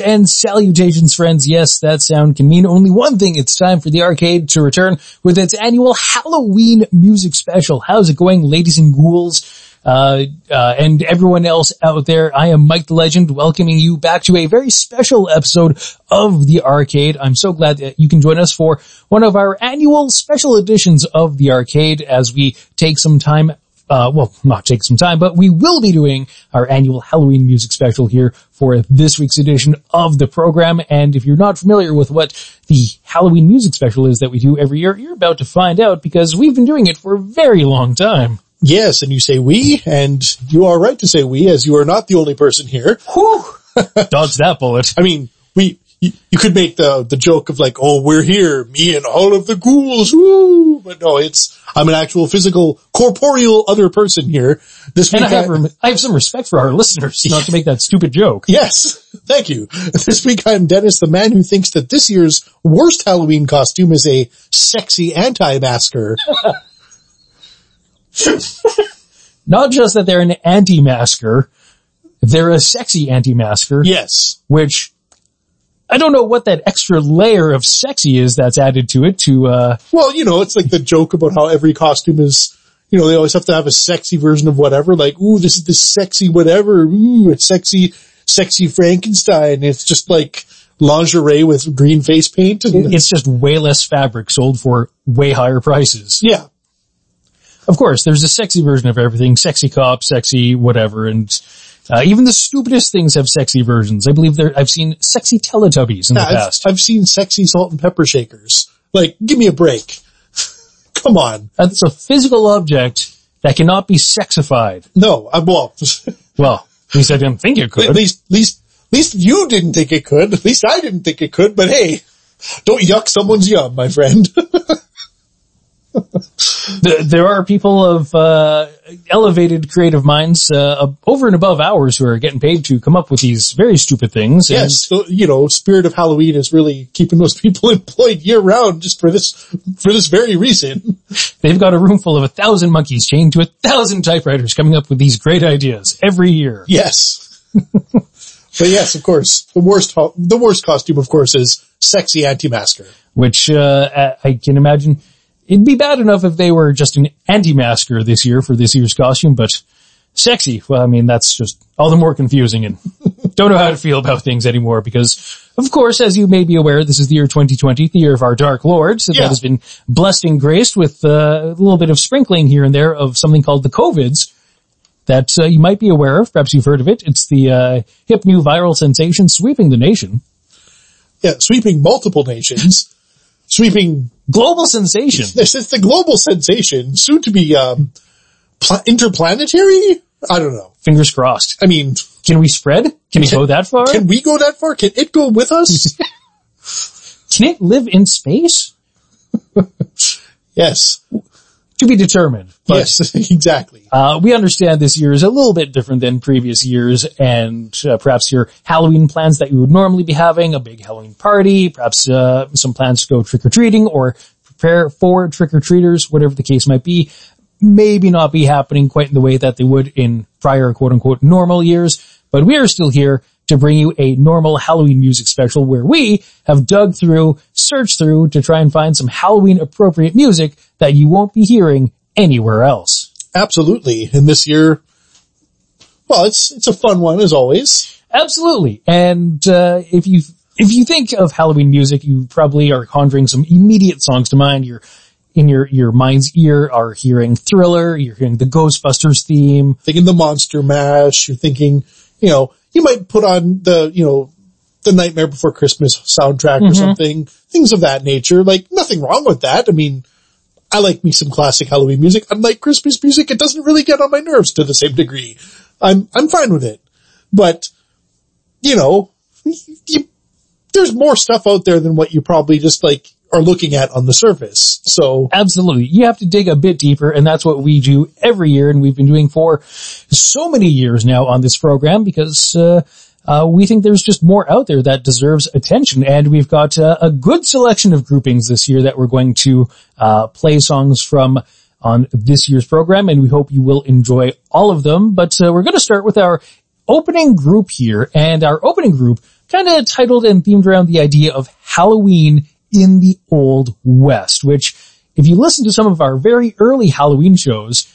And salutations, friends. Yes, that sound can mean only one thing. It's time for the arcade to return with its annual Halloween music special. How's it going, ladies and ghouls? Uh, uh, and everyone else out there, I am Mike the Legend, welcoming you back to a very special episode of the arcade. I'm so glad that you can join us for one of our annual special editions of the arcade as we take some time uh, well, not take some time, but we will be doing our annual Halloween music special here for this week's edition of the program. And if you're not familiar with what the Halloween music special is that we do every year, you're about to find out because we've been doing it for a very long time. Yes, and you say we, and you are right to say we, as you are not the only person here. Whew! Dodge that bullet. I mean, you, you could make the, the joke of like, oh, we're here, me and all of the ghouls, woo! But no, it's, I'm an actual physical, corporeal other person here. This week I have, rem- I have some respect for our listeners, not to make that stupid joke. Yes, thank you. This week I'm Dennis, the man who thinks that this year's worst Halloween costume is a sexy anti-masker. Not just that they're an anti-masker, they're a sexy anti-masker, Yes. which I don't know what that extra layer of sexy is that's added to it to, uh, Well, you know, it's like the joke about how every costume is, you know, they always have to have a sexy version of whatever, like, ooh, this is the sexy whatever, ooh, it's sexy, sexy Frankenstein. It's just like lingerie with green face paint and, it's just way less fabric sold for way higher prices. yeah. Of course, there's a sexy version of everything, sexy cop, sexy whatever, and uh, even the stupidest things have sexy versions. I believe there, I've seen sexy Teletubbies in the I've, past. I've seen sexy salt and pepper shakers. Like, give me a break. Come on. That's a physical object that cannot be sexified. No, I'm, well, Well, at least I didn't think it could. at least, least, least you didn't think it could. At least I didn't think it could, but hey, don't yuck someone's yum, my friend. Th- There are people of uh, elevated creative minds uh, over and above ours who are getting paid to come up with these very stupid things. and- Yes, you know, Spirit of Halloween is really keeping those people employed year round just for this, for this very reason. They've got a room full of a thousand monkeys chained to a thousand typewriters coming up with these great ideas every year. Yes. but yes, of course, the worst, the worst costume, of course, is sexy anti-masker. Which, uh, I can imagine it'd be bad enough if they were just an anti-masker this year for this year's costume, but sexy, well, I mean, that's just all the more confusing and don't know how to feel about things anymore because, of course, as you may be aware, this is the year 2020, the year of our Dark Lord, so Yeah. that has been blessed and graced with uh, a little bit of sprinkling here and there of something called the COVIDs that uh, you might be aware of. Perhaps you've heard of it. It's the uh, hip new viral sensation sweeping the nation. Yeah, sweeping multiple nations, sweeping, Global sensation. this is the global sensation, soon to be, um, pla- interplanetary? I don't know. Fingers crossed. I mean, Can we spread? Can we go that far? can we go that far? Can it go with us? Can it live in space? yes. To be determined. But, yes, exactly. uh, we understand this year is a little bit different than previous years and uh, perhaps your Halloween plans that you would normally be having, a big Halloween party, perhaps, uh, some plans to go trick-or-treating or prepare for trick-or-treaters, whatever the case might be, maybe not be happening quite in the way that they would in prior quote-unquote normal years, but we are still here to bring you a normal Halloween music special where we have dug through, searched through to try and find some Halloween appropriate music that you won't be hearing anywhere else. Absolutely. And this year, well, it's, it's a fun one as always. Absolutely. And, uh, if you, if you think of Halloween music, you probably are conjuring some immediate songs to mind. You're, in your, your mind's ear are hearing Thriller, you're hearing the Ghostbusters theme. Thinking the Monster Mash, you're thinking, you know, you might put on the, you know, the Nightmare Before Christmas soundtrack or mm-hmm. something, things of that nature. Like nothing wrong with that. I mean, I like me some classic Halloween music. Unlike Christmas music, it doesn't really get on my nerves to the same degree. I'm, I'm fine with it. But, you know, you, there's more stuff out there than what you probably just like are looking at on the surface. So Absolutely. You have to dig a bit deeper and that's what we do every year and we've been doing for so many years now on this program because, uh, uh, we think there's just more out there that deserves attention and we've got uh, a good selection of groupings this year that we're going to, uh, play songs from on this year's program and we hope you will enjoy all of them. But, uh, we're going to start with our opening group here and our opening group kind of titled and themed around the idea of Halloween in the Old West, which if you listen to some of our very early Halloween shows,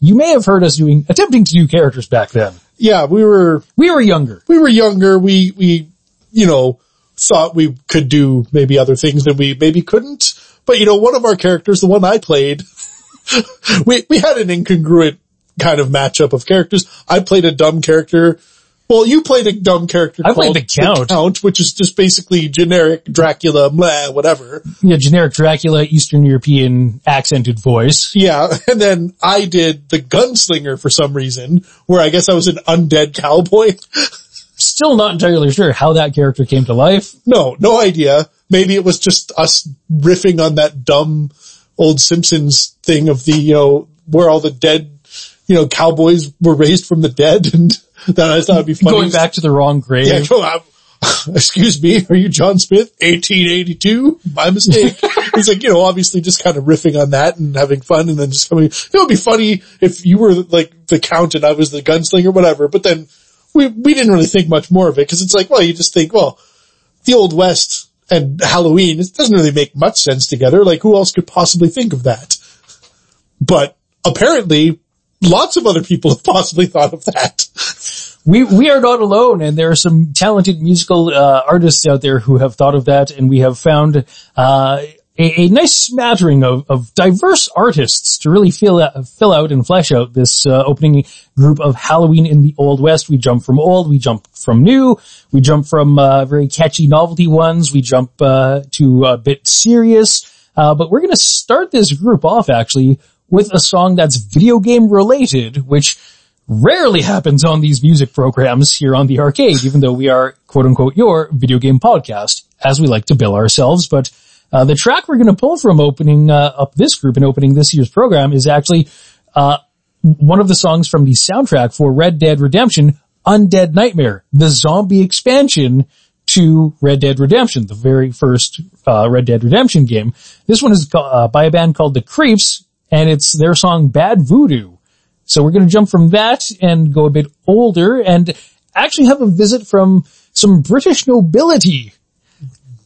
you may have heard us doing, attempting to do characters back then. Yeah, we were, We were younger. we were younger. We, we, you know, thought we could do maybe other things that we maybe couldn't. But you know, one of our characters, the one I played, we, we had an incongruent kind of matchup of characters. I played a dumb character. Well, you played a dumb character I played called the Count. which is just basically generic Dracula, blah, whatever. Yeah, generic Dracula, Eastern European accented voice. Yeah, and then I did the gunslinger for some reason, where I guess I was an undead cowboy. Still not entirely sure how that character came to life. No, no idea. Maybe it was just us riffing on that dumb old Simpsons thing of the, you know, where all the dead, you know, cowboys were raised from the dead and that I thought would be funny. Going back to the wrong grave. Yeah, go. Excuse me, are you John Smith? 1882? My mistake. it's like, you know, obviously just kind of riffing on that and having fun and then just coming, it would be funny if you were like the count and I was the gunslinger, whatever, but then we, we didn't really think much more of it because it's like, well, you just think, well, the Old West and Halloween, it doesn't really make much sense together. Like who else could possibly think of that? But apparently lots of other people have possibly thought of that. We we are not alone, and there are some talented musical uh, artists out there who have thought of that, and we have found uh, a, a nice smattering of, of diverse artists to really fill out, fill out and flesh out this uh, opening group of Halloween in the Old West. We jump from old, we jump from new, we jump from uh, very catchy novelty ones, we jump uh, to a bit serious. Uh, but we're going to start this group off actually with a song that's video game related, which rarely happens on these music programs here on the arcade, even though we are quote unquote your video game podcast, as we like to bill ourselves. But uh, the track we're going to pull from opening uh, up this group and opening this year's program is actually uh, one of the songs from the soundtrack for Red Dead Redemption, Undead Nightmare, the zombie expansion to Red Dead Redemption, the very first uh, Red Dead Redemption game. This one is uh, by a band called The Creeps, and it's their song Bad Voodoo. So we're going to jump from that and go a bit older and actually have a visit from some British nobility.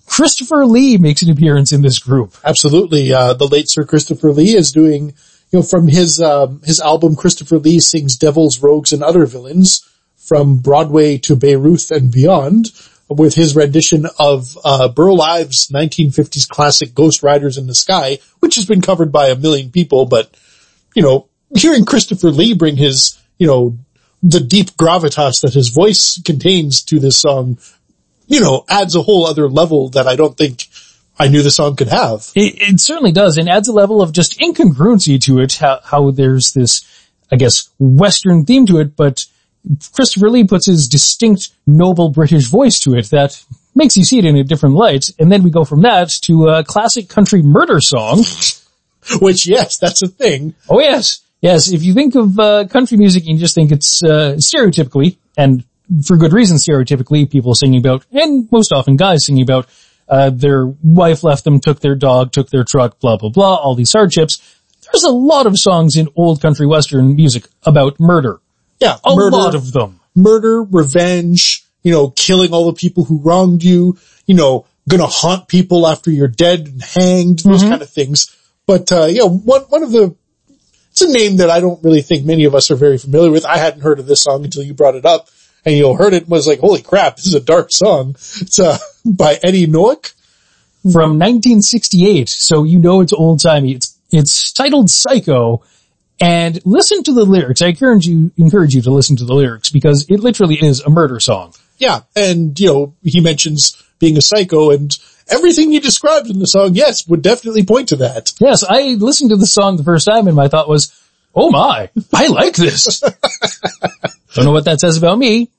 Christopher Lee makes an appearance in this group. Absolutely. Uh, the late Sir Christopher Lee is doing, you know, from his, um, his album Christopher Lee Sings Devils, Rogues and Other Villains from Broadway to Beirut and beyond with his rendition of, uh, Burl Ives 1950s classic Ghost Riders in the Sky, which has been covered by a million people, but, you know, hearing Christopher Lee bring his, you know, the deep gravitas that his voice contains to this song, you know, adds a whole other level that I don't think I knew the song could have. It, it certainly does and adds a level of just incongruency to it, how, how there's this, I guess, Western theme to it, but Christopher Lee puts his distinct, noble British voice to it that makes you see it in a different light. And then we go from that to a classic country murder song. Which yes, that's a thing. Oh yes. Yes, if you think of uh, country music and you just think it's uh, stereotypically, and for good reason stereotypically, people singing about, and most often guys singing about, uh, their wife left them, took their dog, took their truck, blah, blah, blah, all these hardships. There's a lot of songs in old country western music about murder. Yeah, A murder, lot of them. murder, revenge, you know, killing all the people who wronged you, you know, gonna haunt people after you're dead and hanged, those kind of things. But, uh, yeah, one, one of the, it's a name that I don't really think many of us are very familiar with. I hadn't heard of this song until you brought it up and you heard it and was like, holy crap, this is a dark song. It's, uh, by Eddie Noack. From 1968, so you know it's old timey. It's, it's titled Psycho, and listen to the lyrics. I encourage you, encourage you to listen to the lyrics because it literally is a murder song. Yeah. And, you know, he mentions being a psycho and everything he described in the song, yes, would definitely point to that. Yes, I listened to the song the first time and my thought was, oh my, I like this. Don't know what that says about me.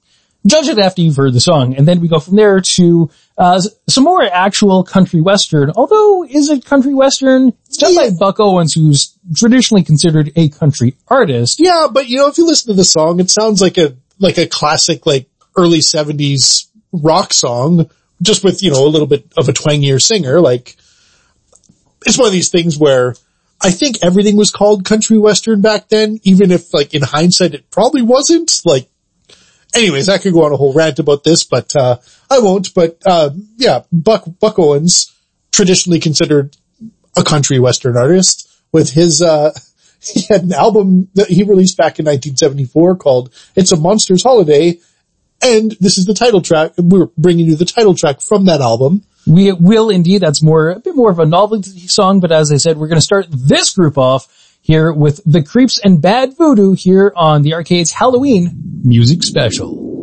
Judge it after you've heard the song. And then we go from there to, uh, some more actual country western. Although, is it country western? It's done by Buck Owens, who's traditionally considered a country artist. Yeah, but you know, if you listen to the song, it sounds like a, like a classic, like early seventies rock song, just with, you know, a little bit of a twangier singer. Like, it's one of these things where I think everything was called country western back then, even if like in hindsight it probably wasn't. Like, anyways, I could go on a whole rant about this, but, uh, I won't, but, uh, yeah, Buck, Buck Owens, traditionally considered a country western artist with his, uh, he had an album that he released back in 1974 called It's a Monster's Holiday. And this is the title track. We're bringing you the title track from that album. We will indeed. That's more, a bit more of a novelty song. But as I said, we're going to start this group off here with The Creeps and Bad Voodoo here on the Arcade's Halloween Music Special.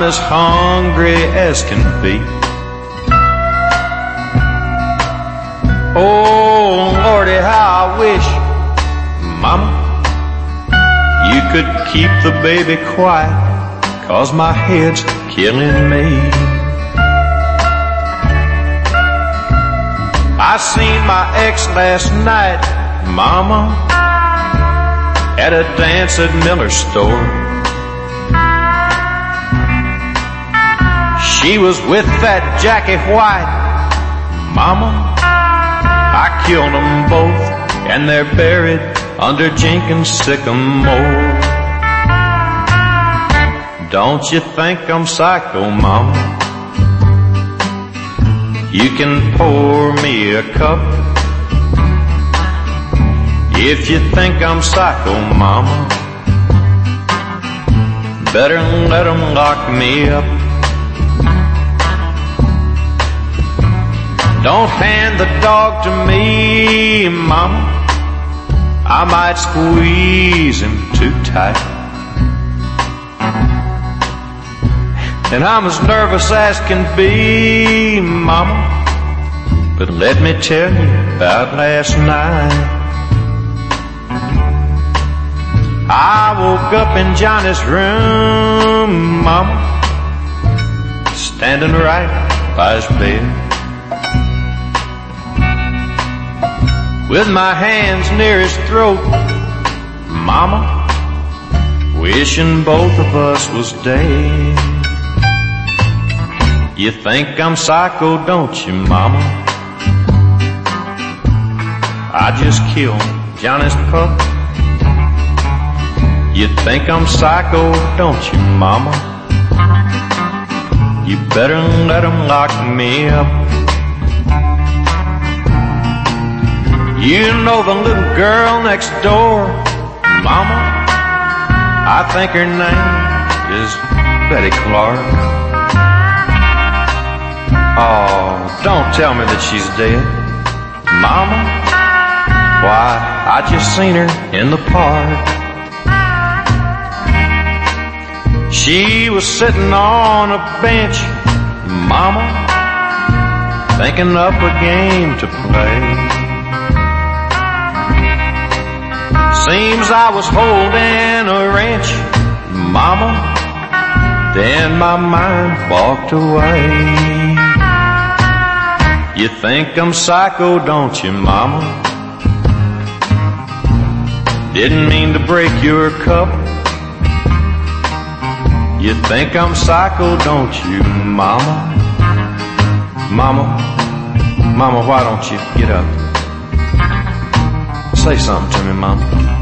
I'm as hungry as can be. Oh, Lordy, how I wish, Mama, you could keep the baby quiet, cause my head's killing me. I seen my ex last night, Mama at a dance at Miller's store. She was with that Jackie White. Mama, I killed them both and they're buried under Jenkins sycamore. Don't you think I'm psycho, Mama? You can pour me a cup if you think I'm psycho, mama, better let 'em lock me up. Don't hand the dog to me, mama. I might squeeze him too tight. And I'm as nervous as can be, mama. But let me tell you about last night. I woke up in Johnny's room, mama, standing right by his bed. With my hands near his throat, mama, wishing both of us was dead. You think I'm psycho, don't you, mama? I just killed Johnny's pup. You think I'm psycho, don't you, mama? You better let 'em lock me up. You know the little girl next door, mama? I think her name is Betty Clark. Oh, don't tell me that she's dead, mama. Why, I just seen her in the park. She was sitting on a bench, mama, thinking up a game to play. Seems I was holding a wrench, mama, then my mind walked away. You think I'm psycho, don't you, mama? Didn't mean to break your cup. You think I'm psycho, don't you, mama? Mama, mama, why don't you get up? Say something to me, mama.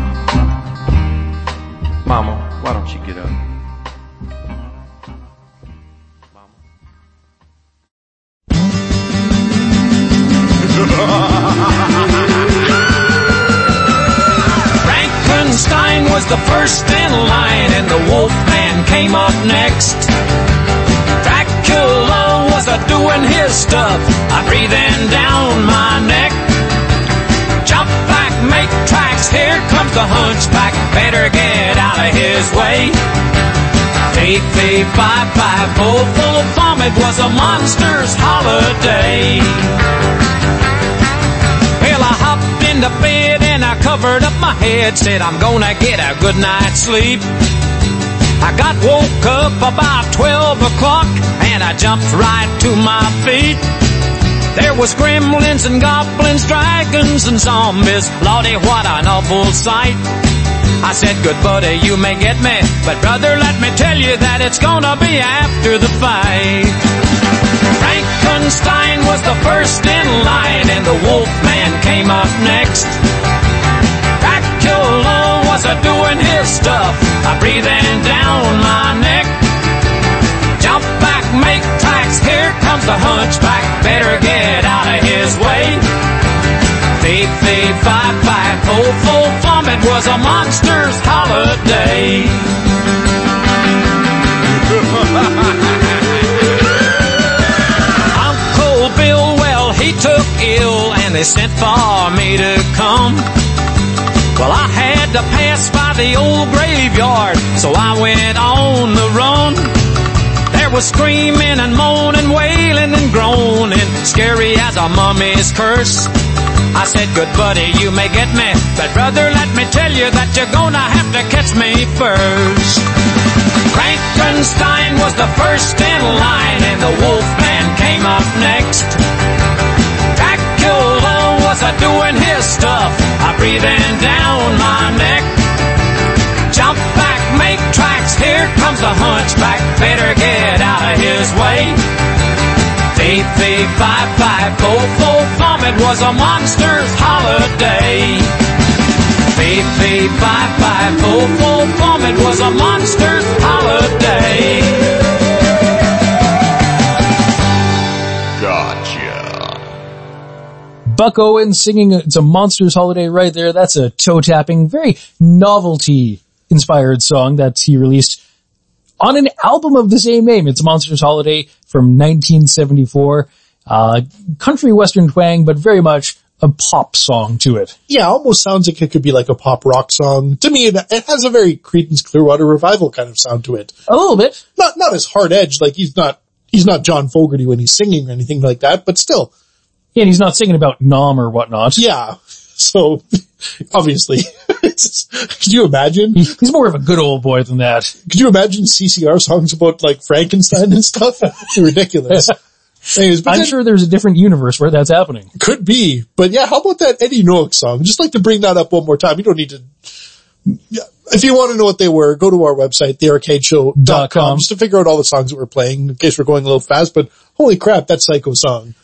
First in line and the Wolfman came up next. Dracula was a doing his stuff, a breathing down my neck. Jump back, make tracks, here comes the hunchback, better get out of his way. Five, five, full, of vomit was a monster's holiday. Well, I hopped into bed Covered up my head, said I'm gonna get a good night's sleep. I got woke up about 12 o'clock and I jumped right to my feet. There was gremlins and goblins, dragons and zombies. Lordy, what an awful sight. I said, good buddy, you may get me, but brother, let me tell you that it's gonna be after the fight. Frankenstein was the first in line and the Wolfman came up next. Dracula was a doing his stuff, a breathing down my neck. Jump back, make tracks, here comes the hunchback, better get out of his way. Thief, thief, five, five, full, full vomit was a monster's holiday. Uncle Bill, well, he took ill and they sent for me to come. Well, I had to pass by the old graveyard, so I went on the run. There was screaming and moaning, wailing and groaning, scary as a mummy's curse. I said, good buddy, you may get me, but brother, let me tell you that you're gonna have to catch me first. Frankenstein was the first in line and the Wolfman came up next. Dracula was a doing his stuff, a breathing down my neck. Jump back, make tracks, here comes the hunchback, better get out of his way. Thief, thief, five, five, full, full vomit was a monster's holiday. Thief, thief, five, five, full, full vomit was a monster's Buck Owens singing It's a Monsters Holiday right there. That's a toe tapping, very novelty inspired song that he released on an album of the same name. It's Monsters Holiday from 1974. Uh, country western twang, but very much a pop song to it. Yeah, almost sounds like it could be like a pop rock song. To me, it, it has a very Creedence Clearwater Revival kind of sound to it. A little bit. Not, not as hard edged, like he's not, he's not John Fogerty when he's singing or anything like that, but still, And he's not singing about Nom or whatnot. yeah. So, obviously, could you imagine? He's more of a good old boy than that. Could you imagine CCR songs about like Frankenstein and stuff? It's ridiculous. Anyways, I'm then- sure there's a different universe where that's happening. Could be, but yeah, how about that Eddie Noack song? I'd Just like to bring that up one more time. You don't need to, yeah, if you want to know what they were, go to our website, thearcadeshow.com, just to figure out all the songs that we're playing in case we're going a little fast, but holy crap, that psycho song.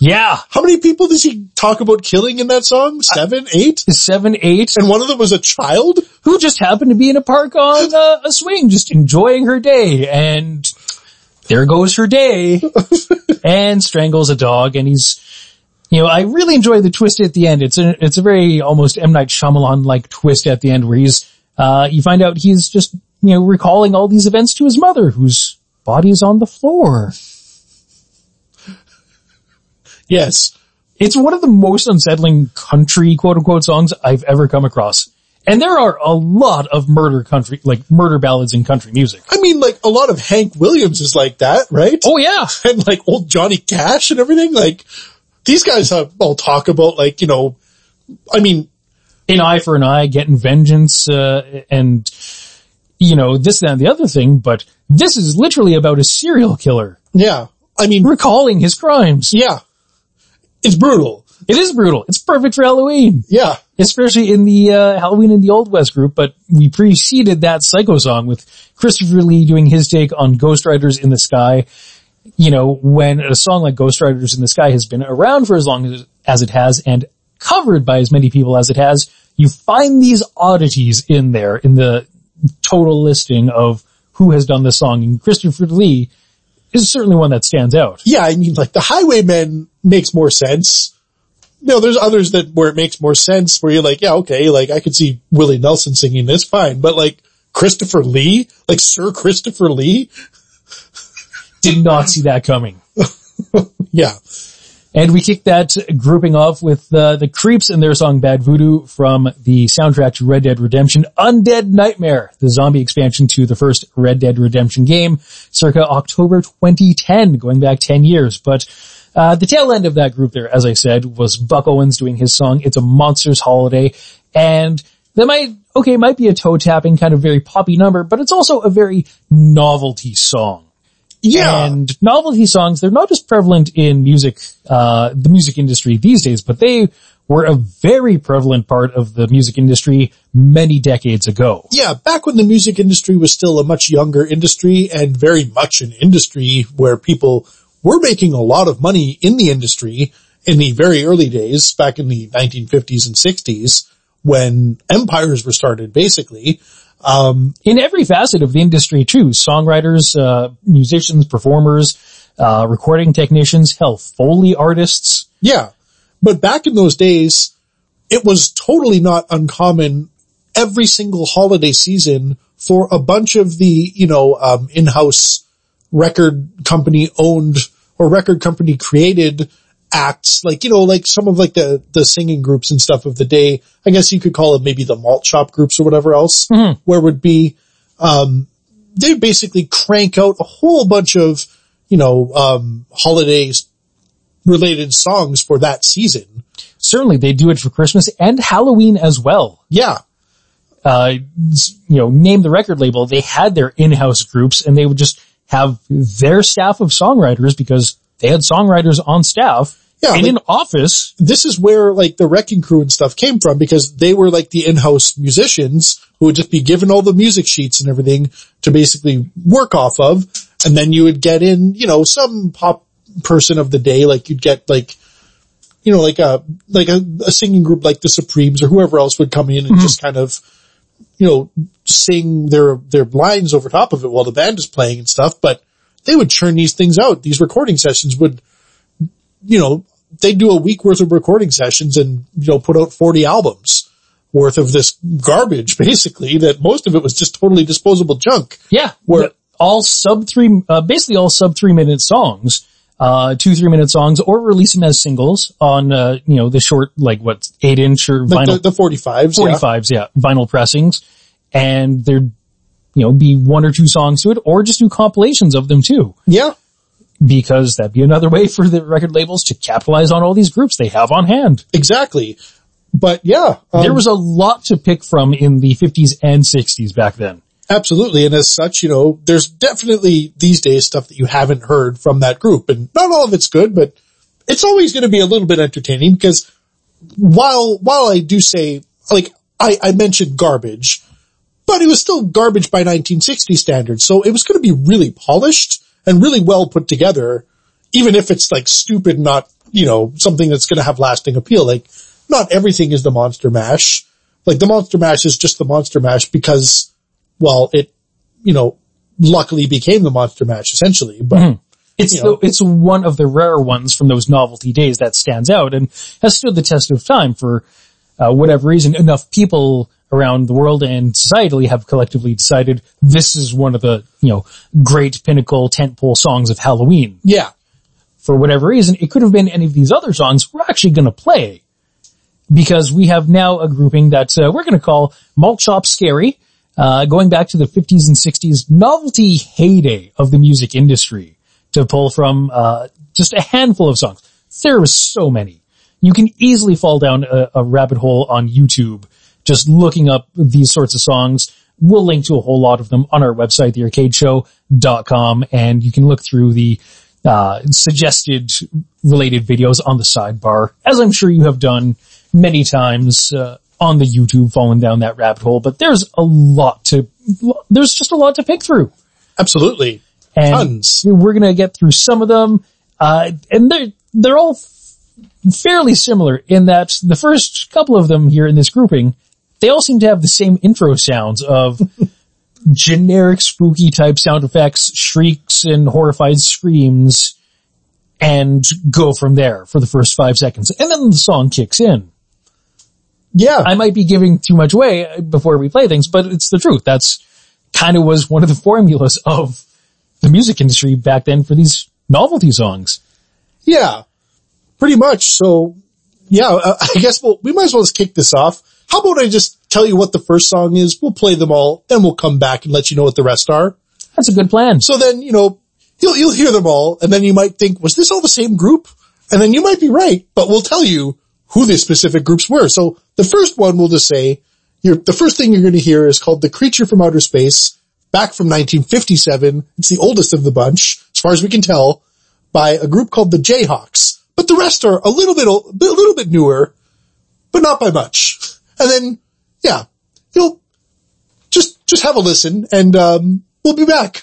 Yeah. How many people does he talk about killing in that song? Seven, eight? Seven, eight. And one of them was a child? who just happened to be in a park on uh, a swing, just enjoying her day, and there goes her day, and strangles a dog, and he's, you know, I really enjoy the twist at the end. It's a, it's a very almost M. Night Shyamalan-like twist at the end where he's, uh, you find out he's just, you know, recalling all these events to his mother, whose body is on the floor. Yes. It's one of the most unsettling country quote unquote songs I've ever come across. And there are a lot of murder country, like murder ballads in country music. I mean, like a lot of Hank Williams is like that, right? Oh yeah. and like old Johnny Cash and everything. Like these guys have all talk about like, you know, I mean, An eye for an eye, getting vengeance, uh, and, you know, this, that, and the other thing, but this is literally about a serial killer yeah, I mean, recalling his crimes. yeah, it's brutal. It is brutal. It's perfect for Halloween. Yeah. especially in the uh, Halloween in the Old West group, but we preceded that Psycho song with Christopher Lee doing his take on Ghost Riders in the Sky. You know, when a song like Ghost Riders in the Sky has been around for as long as, as it has and covered by as many people as it has, you find these oddities in there in the total listing of who has done this song. And Christopher Lee is certainly one that stands out. Yeah, I mean, like the Highwaymen makes more sense. You know, there's others that where it makes more sense where you're like, yeah, okay, like I could see Willie Nelson singing this fine, but like Christopher Lee, like Sir Christopher Lee, Did not see that coming. yeah, And we kicked that grouping off with uh, the Creeps and their song Bad Voodoo from the soundtrack to Red Dead Redemption Undead Nightmare, the zombie expansion to the first Red Dead Redemption game, circa October 2010, going back 10 years. But uh, the tail end of that group there, as I said, was Buck Owens doing his song It's a Monsters Holiday. And that might, okay, it might be a toe tapping kind of very poppy number, but it's also a very novelty song. yeah, And novelty songs, they're not just prevalent in music, uh, the music industry these days, but they were a very prevalent part of the music industry many decades ago. yeah. Back when the music industry was still a much younger industry and very much an industry where people were making a lot of money in the industry in the very early days, back in the 1950s and 60s, when empires were started, basically. In every facet of the industry too, songwriters, uh, musicians, performers, uh, recording technicians, hell, Foley artists. Yeah. But back in those days, it was totally not uncommon every single holiday season for a bunch of the, you know, um, in-house record company owned or record company created acts, like, you know, like some of like the, the singing groups and stuff of the day. I guess you could call it maybe the malt shop groups or whatever else, where would be, um, they basically crank out a whole bunch of, you know, um, holidays related songs for that season. Certainly they do it for Christmas and Halloween as well. Yeah. uh, you know, name the record label, they had their in-house groups and they would just have their staff of songwriters because they had songwriters on staff Yeah, in like- an office. This is where like the wrecking crew and stuff came from because they were like the in-house musicians who would just be given all the music sheets and everything to basically work off of. And then you would get in, you know, some pop person of the day, like you'd get like, you know, like a, like a, a singing group like the Supremes or whoever else would come in and mm-hmm. just kind of, you know, sing their, their lines over top of it while the band is playing and stuff, but they would churn these things out. These recording sessions would, you know, they'd do a week worth of recording sessions and, you know, put out 40 albums worth of this garbage, basically, that most of it was just totally disposable junk. Yeah. Where- all sub three, uh, basically all sub three minute songs, uh, two, three minute songs or release them as singles on, uh, you know, the short, like what, eight inch or vinyl, the, the 45s. yeah. 45s, yeah, vinyl pressings. And there'd, you know, be one or two songs to it or just do compilations of them too. Yeah. because that'd be another way for the record labels to capitalize on all these groups they have on hand. Exactly. But yeah, um, there was a lot to pick from in the 50s and 60s back then. Absolutely. And as such, you know, there's definitely these days stuff that you haven't heard from that group and not all of it's good, but it's always going to be a little bit entertaining because while, while I do say, like, I, I mentioned garbage, but it was still garbage by 1960 standards. So it was going to be really polished and really well put together, even if it's like stupid, not, you know, something that's going to have lasting appeal. Like not everything is the monster mash. Like the monster mash is just the monster mash because, well, it, you know, luckily became the monster mash essentially, but It's You know. the, it's one of the rare ones from those novelty days that stands out and has stood the test of time for uh, whatever reason. Enough people around the world and societally have collectively decided this is one of the you know great pinnacle tentpole songs of Halloween. yeah, for whatever reason, it could have been any of these other songs we're actually going to play. Because we have now a grouping that uh, we're going to call Malt Shop Scary, uh, going back to the 50s and 60s novelty heyday of the music industry to pull from uh, just a handful of songs. There was so many. You can easily fall down a, a rabbit hole on YouTube just looking up these sorts of songs. We'll link to a whole lot of them on our website, thearcadeshow.com, and you can look through the uh, suggested related videos on the sidebar, as I'm sure you have done many times uh, on the YouTube, falling down that rabbit hole. But there's a lot to, there's just a lot to pick through. Absolutely. And Tons. we're gonna get through some of them, uh, and they're, they're all fairly similar in that the first couple of them here in this grouping, they all seem to have the same intro sounds of generic spooky type sound effects, shrieks and horrified screams, and go from there for the first five seconds. And then the song kicks in. Yeah. I might be giving too much away before we play things, but it's the truth. That's kind of was one of the formulas of the music industry back then for these novelty songs. Yeah, pretty much. So yeah, uh, I guess we'll, we might as well just kick this off. How about I just tell you what the first song is? We'll play them all, then we'll come back and let you know what the rest are. That's a good plan. So then, you know, you'll, you'll hear them all and then you might think, was this all the same group? And then you might be right, but we'll tell you who the specific groups were. So the first one we'll just say, the first thing you're going to hear is called The Creature from Outer Space, back from 1957. It's the oldest of the bunch, as far as we can tell, by a group called the Jayhawks. But the rest are a little bit, a little bit newer, but not by much. And then, yeah, you'll just, just have a listen and, um, we'll be back.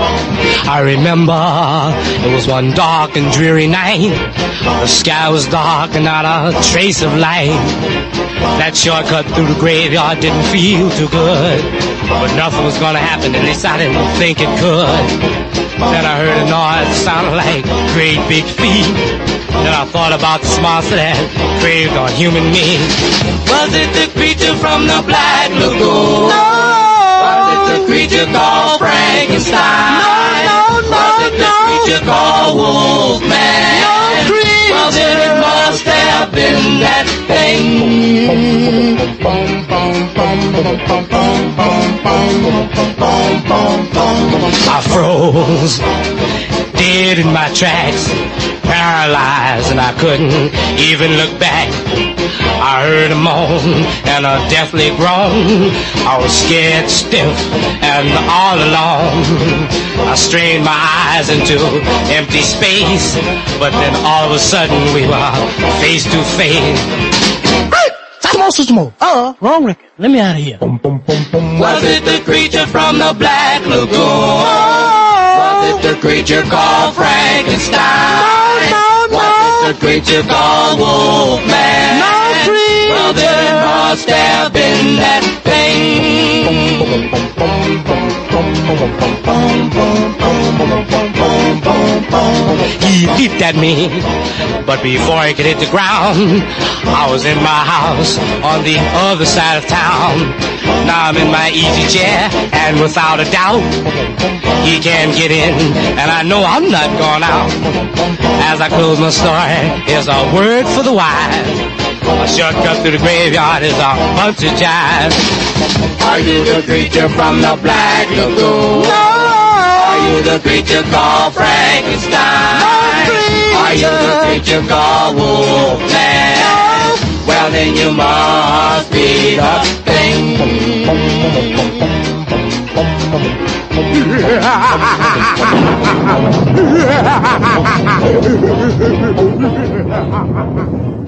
I remember it was one dark and dreary night. The sky was dark and not a trace of light. That shortcut through the graveyard didn't feel too good. But nothing was gonna happen, at least I didn't think it could. Then I heard a noise sounding like great big feet. Then I thought about the monster that craved on human meat. Was it the creature from the Black Lagoon? No! Was the creature called Frankenstein? No, no, no, Was it the creature called Wolfman? No, Well, then it must have been that thing. I froze, dead in my tracks, paralyzed, and I couldn't even look back. I heard a moan and a deathly groan. I was scared stiff and all alone. I strained my eyes into empty space, but then all of a sudden we were face to face. Come on, Sister Mo. Uh, wrong record. Let me out of here. Was it the creature from the Black Lagoon? Was it the creature called Frankenstein? Was it the creature called Wolfman? Well, there must have been that thing. He leaped at me, but before I could hit the ground, I was in my house on the other side of town. Now I'm in my easy chair, and without a doubt, he can't get in, and I know I'm not going out. As I close my story, here's a word for the wise. A shortcut through the graveyard is a bunch of jive. Are you the creature from the Black Lagoon? No! Are you the creature called Frankenstein? No, Are you the creature called Wolfman? No. Well then you must be the thing.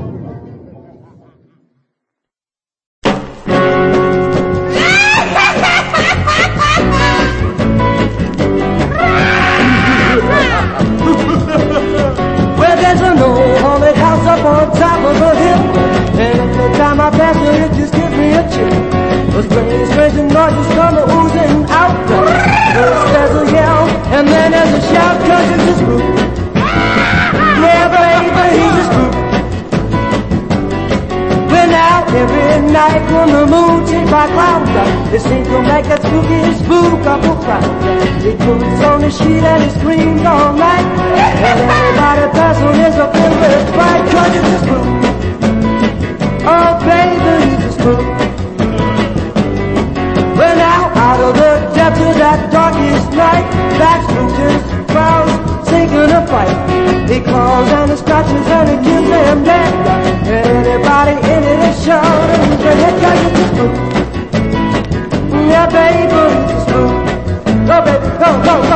up on top of a hill. And every time I pass it, it just gives me a chill. The strange, strange noises come oozing out. First there's a yell, and then there's a shout, cause it's a spook. every night when the moon takes my clouds They sing to make a spooky spook up a crowd He boots on the sheet and he screams all night. And everybody passing is a filled with fright Cause it's a spook. Oh baby, it's a spook. Well now, out of the depths of that darkest night That spook just crowds, sinking a fight. He claws and he scratches and he gives them death Anybody in it is show? it cause it's a fool. Yeah, baby, it's a fool. Go, baby, go, go.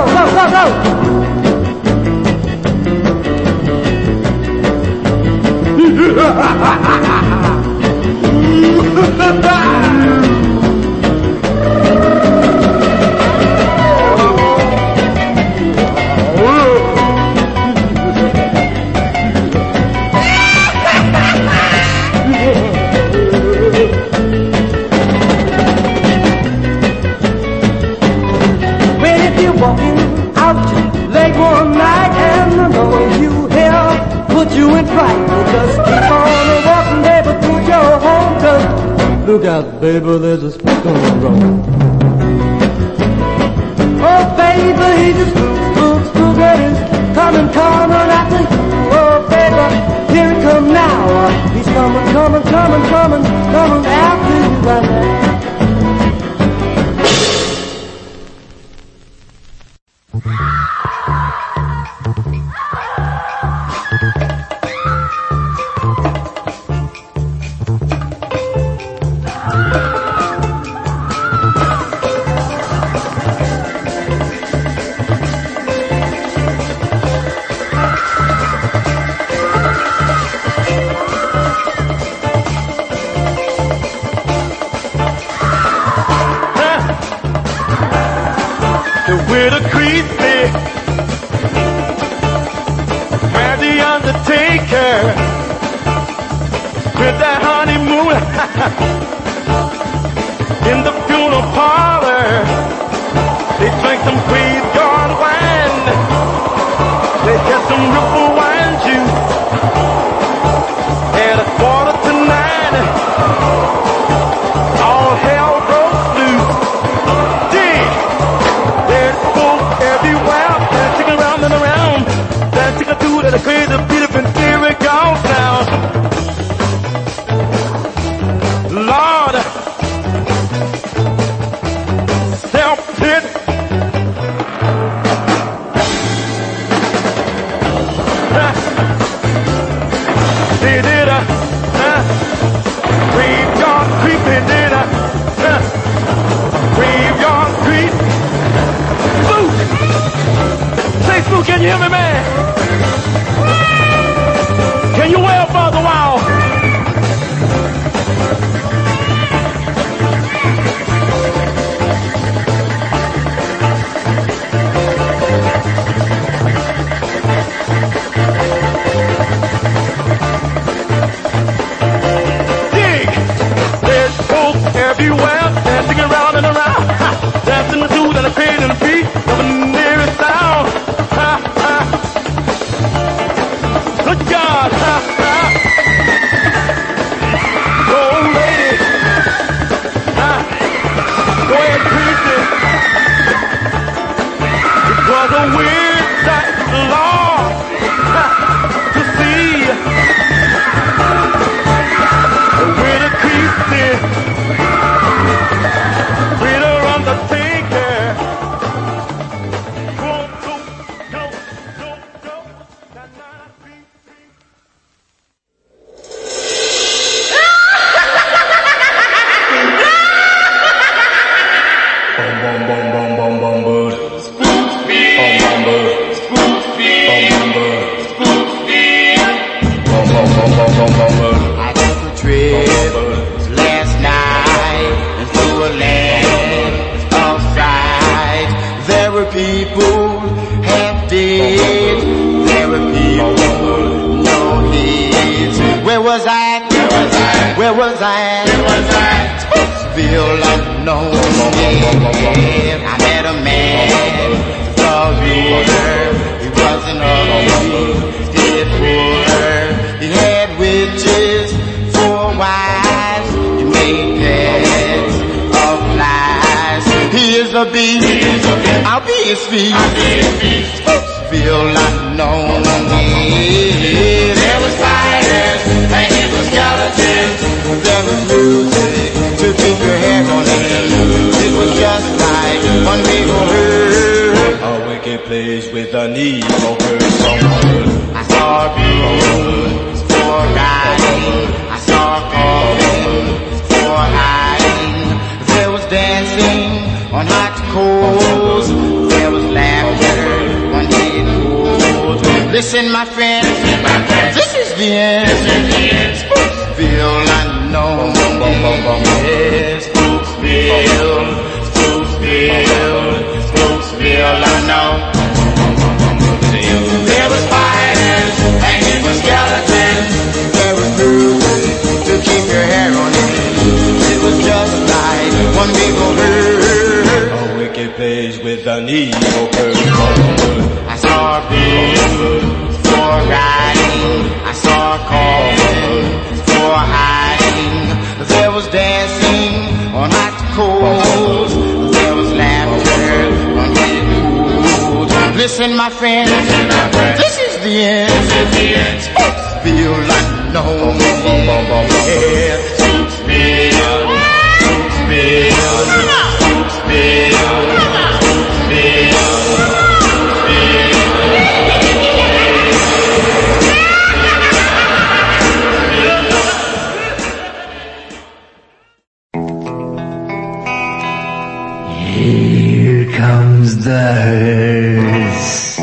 Here comes the hearse.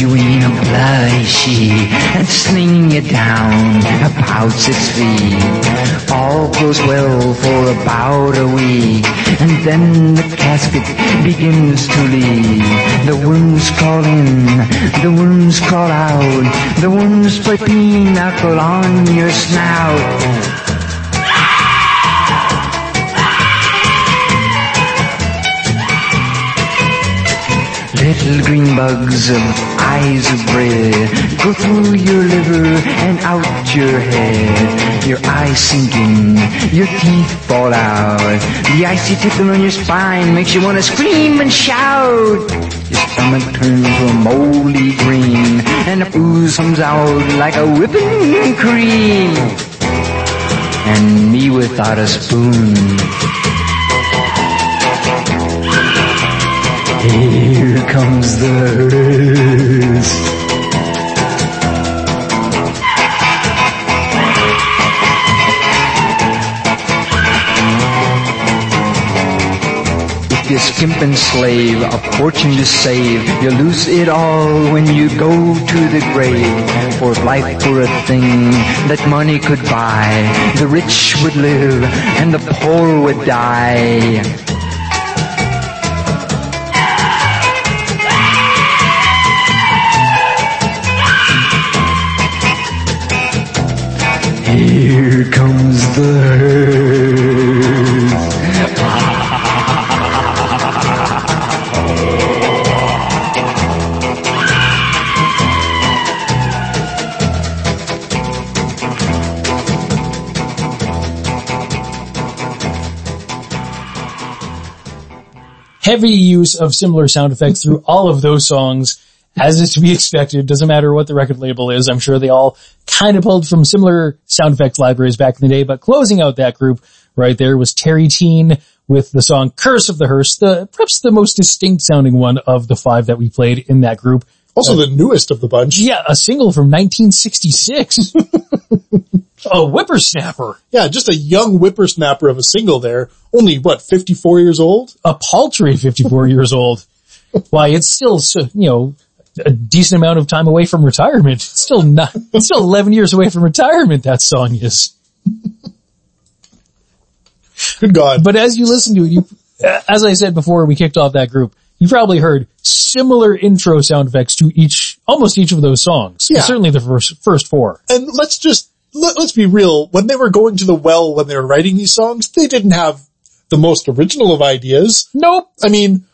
Bloody sheet and slinging you down about six feet. All goes well for about a week, and then the casket begins to leak. The worms crawl in, the worms crawl out, the worms play pinochle on your snout. Little green bugs of eyes of bread go through your liver and out your head. Your eyes sink in, your teeth fall out. The icy tickle on your spine makes you want to scream and shout. Your stomach turns to a moldy green and the ooze comes out like a whipping cream. And me without a spoon. Here comes the. If you skimp and slave, a fortune to save, you lose it all when you go to the grave. For life were a thing that money could buy, the rich would live and the poor would die. Here comes the hearse. Heavy use of similar sound effects through all of those songs, as is to be expected. Doesn't matter what the record label is. I'm sure they all kind of pulled from similar sound effects libraries back in the day. But closing out that group right there was Terry Teene with the song Curse of the Hearse, the perhaps the most distinct sounding one of the five that we played in that group. Also uh, the newest of the bunch. Yeah, a single from 1966. a whippersnapper. Yeah, just a young whippersnapper of a single there. Only what, 54 years old? A paltry 54 years old. Why, it's still, so- you know, a decent amount of time away from retirement. It's still not, it's still 11 years away from retirement, that song is. Good God. But as you listen to it, you, as I said before we kicked off that group, you probably heard similar intro sound effects to each, almost each of those songs. Yeah. Certainly the first, first four. And let's just, let, let's be real. When they were going to the well when they were writing these songs, they didn't have the most original of ideas. Nope. I mean,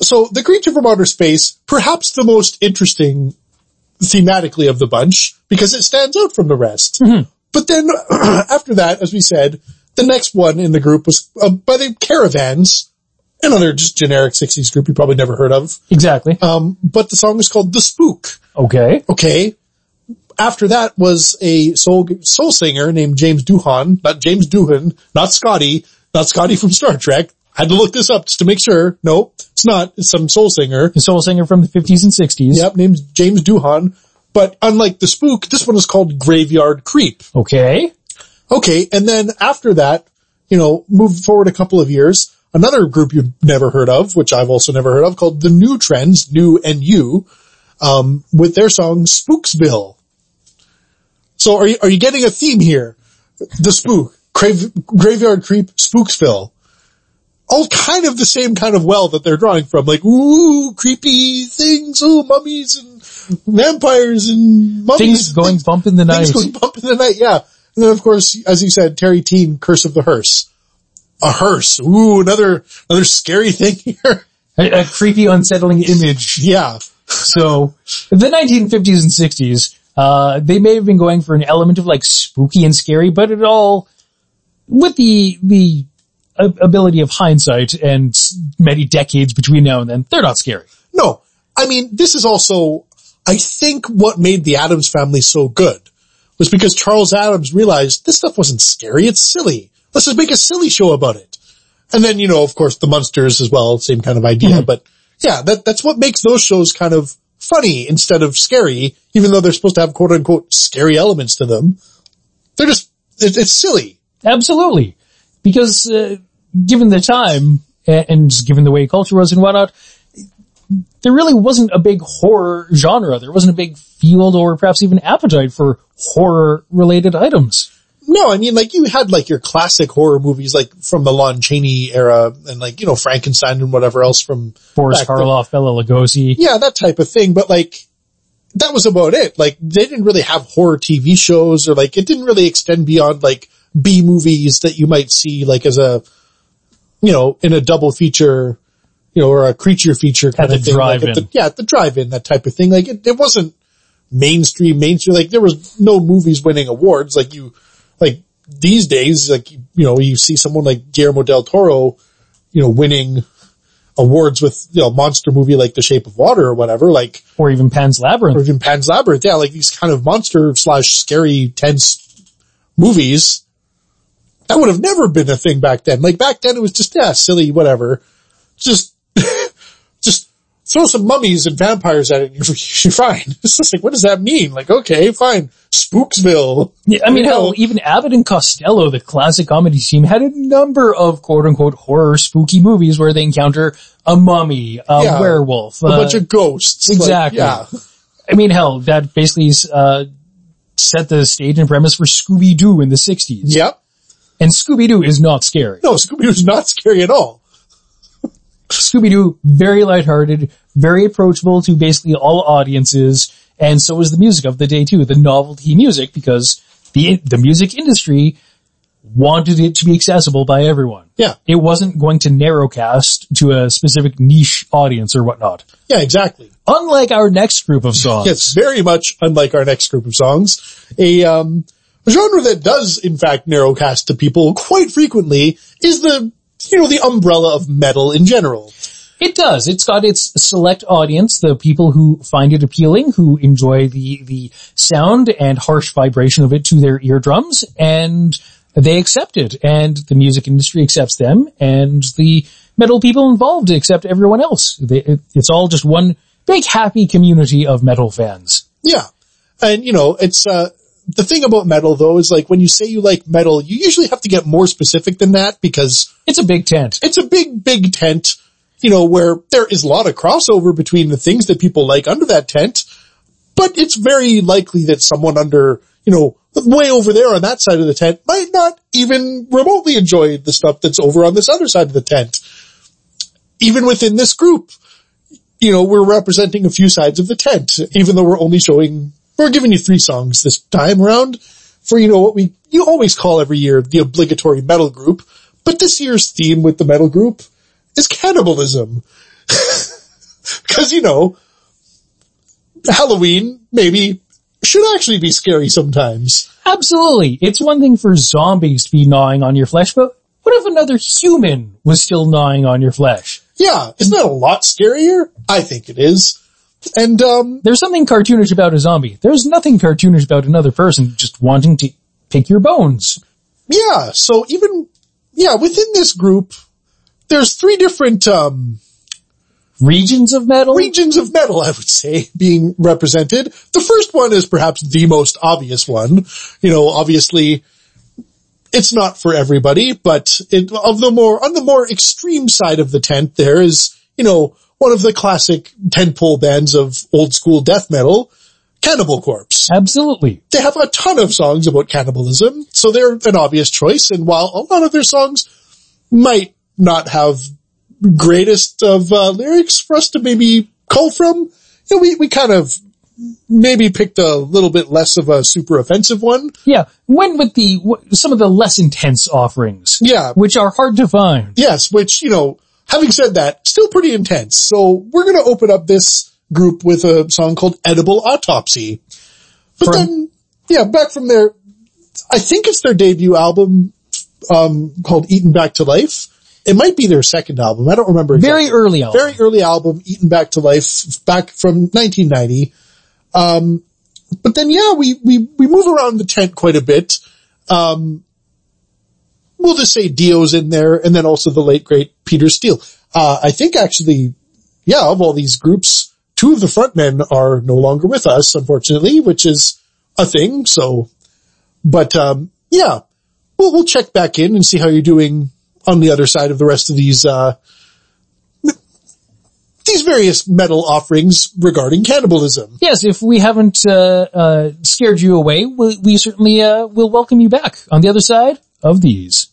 so the creature from outer space, perhaps the most interesting thematically of the bunch because it stands out from the rest. But then after that, as we said, The next one in the group was uh, by the Caravans, another just generic 60s group you probably never heard of. Exactly. Um, but the song is called The Spook. Okay. Okay. After that was a soul, soul singer named James Doohan, not James Doohan, not Scotty, not Scotty from Star Trek. I had to look this up just to make sure. No, it's not. It's some soul singer. The soul singer from the 50s and 60s. Yep, named James Doohan. But unlike the spook, this one is called Graveyard Creep. Okay. Okay, and then after that, you know, move forward a couple of years, another group you've never heard of, which I've also never heard of, called the New Trends, New and You, um, with their song Spooksville. So are you, are you getting a theme here? The spook, grave, graveyard creep, Spooksville. All kind of the same kind of well that they're drawing from, like, ooh, creepy things, ooh, mummies and vampires and mummies. Things and going bump in the night. Things going bump in the night, yeah. And then of course, as you said, Terry Teene, Curse of the Hearse. A hearse. Ooh, another, another scary thing here. A, a creepy, unsettling image. Yeah. So, the 1950s and 60s, uh, they may have been going for an element of like spooky and scary, but it all, with the, the ability of hindsight and many decades between now and then, they're not scary. No. I mean, this is also, I think what made the Addams family so good was because Charles Addams realized this stuff wasn't scary, it's silly. Let's just make a silly show about it. And then, you know, of course, the Munsters as well, same kind of idea, but yeah, that, that's what makes those shows kind of funny instead of scary, even though they're supposed to have quote unquote scary elements to them. They're just, it, it's silly. Absolutely. Because, uh, given the time, and given the way culture was and whatnot, there really wasn't a big horror genre. There wasn't a big field or perhaps even appetite for horror related items. No, I mean like you had like your classic horror movies like from the Lon Chaney era and like, you know, Frankenstein and whatever else from Boris back then. Karloff, Bela Lugosi. Yeah, that type of thing, but like that was about it. Like they didn't really have horror TV shows or like it didn't really extend beyond like B movies that you might see like as a, you know, in a double feature, you know, or a creature feature kind the of thing. Like, drive-in. at the, yeah, at the drive-in, that type of thing. Like it, it wasn't mainstream, mainstream, like there was no movies winning awards like you, like these days, like, you know, you see someone like Guillermo del Toro, you know, winning awards with, you know, monster movie like The Shape of Water or whatever, like, Or even Pan's Labyrinth. or even Pan's Labyrinth. Yeah, like these kind of monster slash scary, tense movies. That would have never been a thing back then. Like back then it was just, yeah, silly, whatever. Just, just throw some mummies and vampires at it and you're, you're fine. It's just like, what does that mean? Like, okay, fine. Spooksville. Yeah, I mean, You know? hell, even Abbott and Costello, the classic comedy team, had a number of quote unquote horror spooky movies where they encounter a mummy, a Yeah. werewolf, a uh, bunch of ghosts. Like, exactly. yeah. I mean, hell, that basically, uh, set the stage and premise for Scooby-Doo in the 60s. Yep. And Scooby-Doo is not scary. No, Scooby-Doo's not scary at all. Scooby-Doo, very lighthearted, very approachable to basically all audiences, and so is the music of the day too, the novelty music, because the, the music industry wanted it to be accessible by everyone. Yeah. It wasn't going to narrowcast to a specific niche audience or whatnot. Yeah, exactly. Unlike our next group of songs. It's very much unlike our next group of songs. A, um, a genre that does in fact narrowcast to people quite frequently is the, you know, the umbrella of metal in general. It does. It's got its select audience, the people who find it appealing, who enjoy the, the sound and harsh vibration of it to their eardrums, and they accept it. And the music industry accepts them, and the metal people involved accept everyone else. They, it, it's all just one big happy community of metal fans. Yeah. And you know, it's, uh, the thing about metal though is like when you say you like metal, you usually have to get more specific than that because It's a big tent. it's a big, big tent, you know, where there is a lot of crossover between the things that people like under that tent, but it's very likely that someone under, you know, way over there on that side of the tent might not even remotely enjoy the stuff that's over on this other side of the tent. Even within this group, you know, we're representing a few sides of the tent, even though we're only showing, we're giving you three songs this time around for, you know, what we, you always call every year the obligatory metal group, but this year's theme with the metal group is cannibalism. Cause you know, Halloween, maybe, should actually be scary sometimes. Absolutely. It's one thing for zombies to be gnawing on your flesh, but what if another human was still gnawing on your flesh? Yeah, isn't that a lot scarier? I think it is. And um There's something cartoonish about a zombie. There's nothing cartoonish about another person just wanting to pick your bones. yeah, so even yeah, within this group there's three different um Regions of metal? regions of metal, I would say, being represented. The first one is perhaps the most obvious one. You know, obviously, it's not for everybody, but it, of the more, on the more extreme side of the tent, there is, you know, one of the classic tentpole bands of old school death metal, Cannibal Corpse. Absolutely. They have a ton of songs about cannibalism, so they're an obvious choice, and while a lot of their songs might not have greatest of uh, lyrics for us to maybe cull from, you know, we, we kind of maybe picked a little bit less of a super offensive one. Yeah, went with the, w- some of the less intense offerings. Yeah. Which are hard to find. Yes, which, you know, having said that, still pretty intense. So we're gonna open up this group with a song called Edible Autopsy. But From- then, yeah, back from their, I think it's their debut album, um, called Eaten Back to Life. It might be their second album. I don't remember. exactly. Very early album. Very early album, Eaten Back to Life, back from 1990. Um, but then yeah, we, we, we move around the tent quite a bit. Um, we'll just say Dio's in there and then also the late great Peter Steele. Uh, I think actually, yeah, of all these groups, two of the frontmen are no longer with us, unfortunately, which is a thing. So, but, um, yeah, we'll, we'll check back in and see how you're doing on the other side of the rest of these, uh, these various metal offerings regarding cannibalism. Yes, if we haven't, uh, uh, scared you away, we, we certainly, uh, will welcome you back on the other side of these.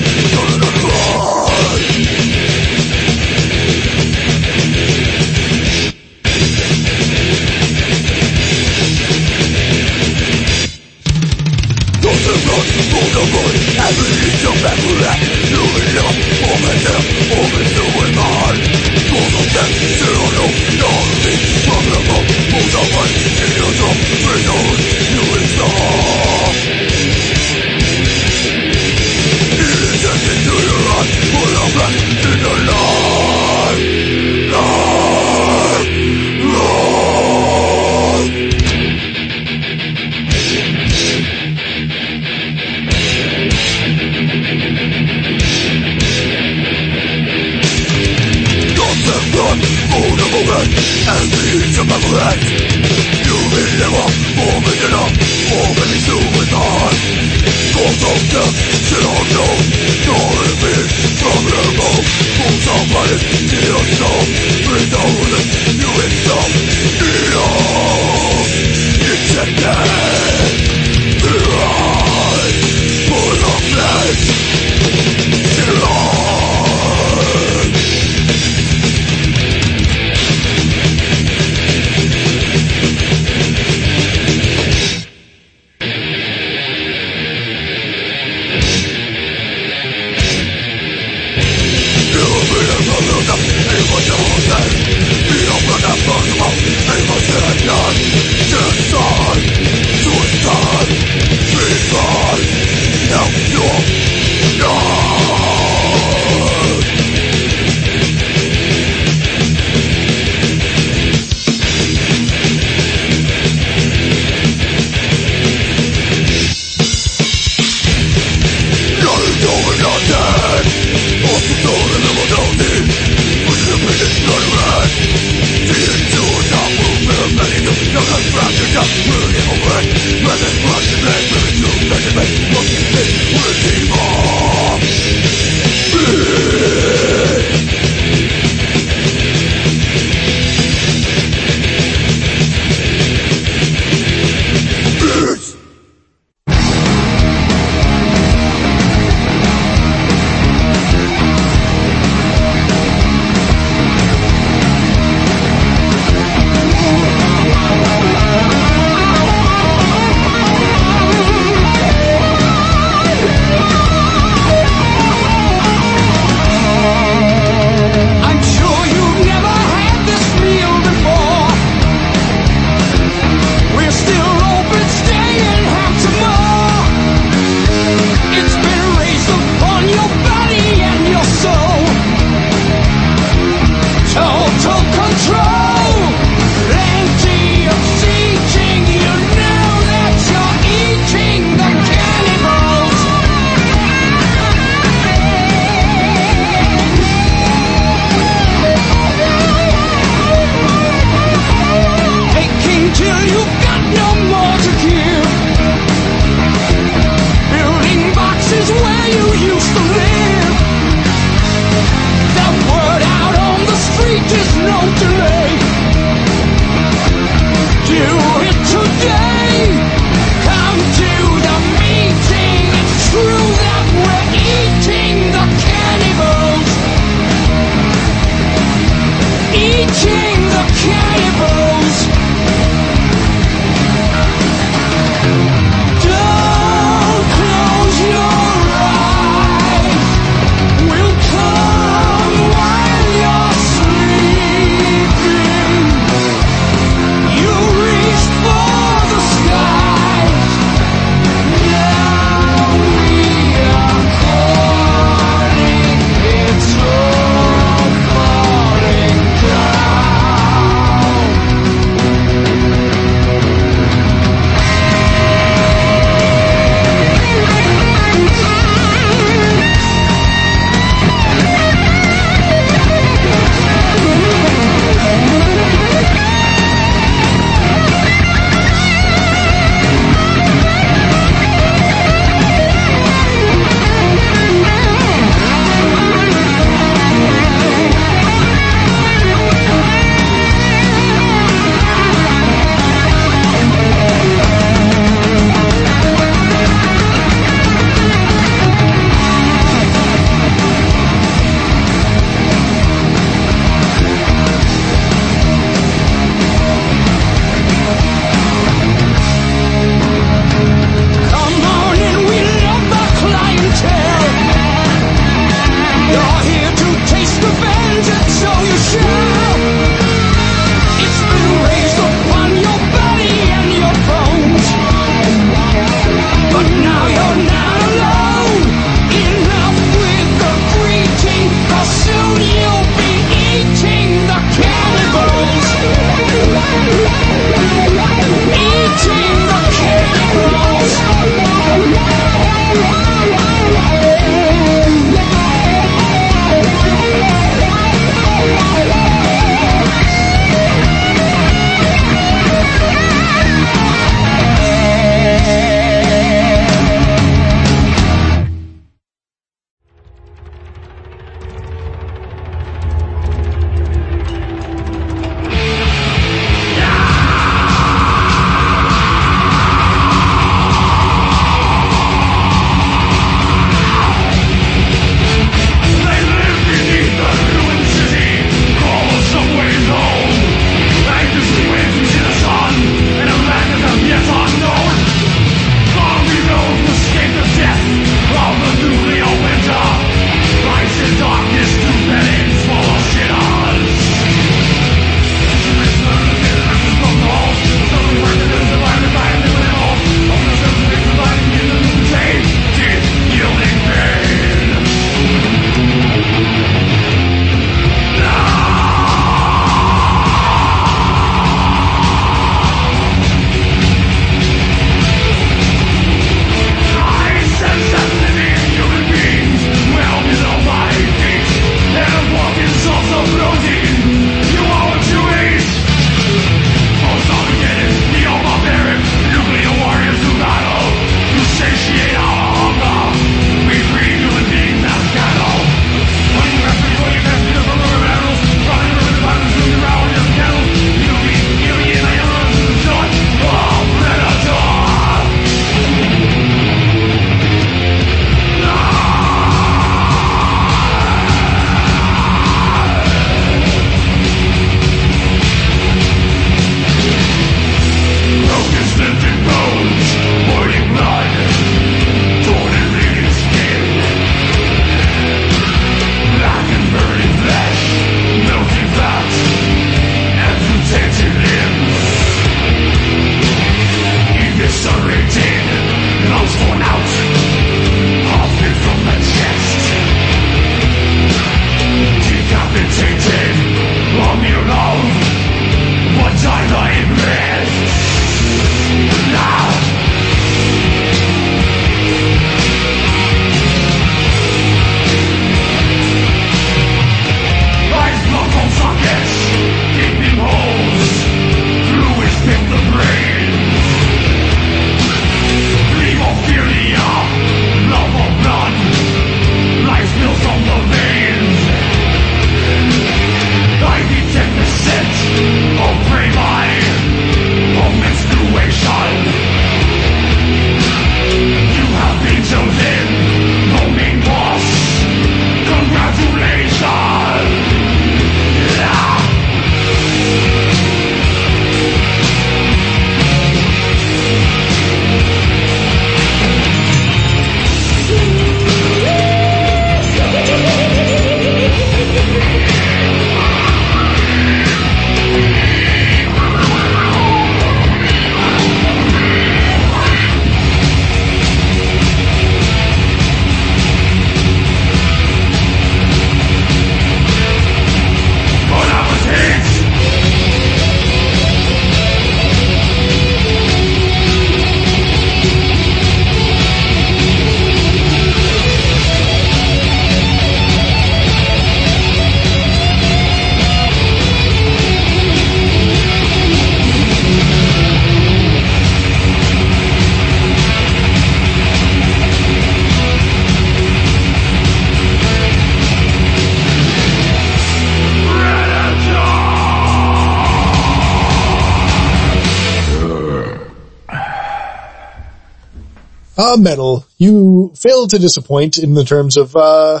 Uh, metal. You failed to disappoint in the terms of, uh,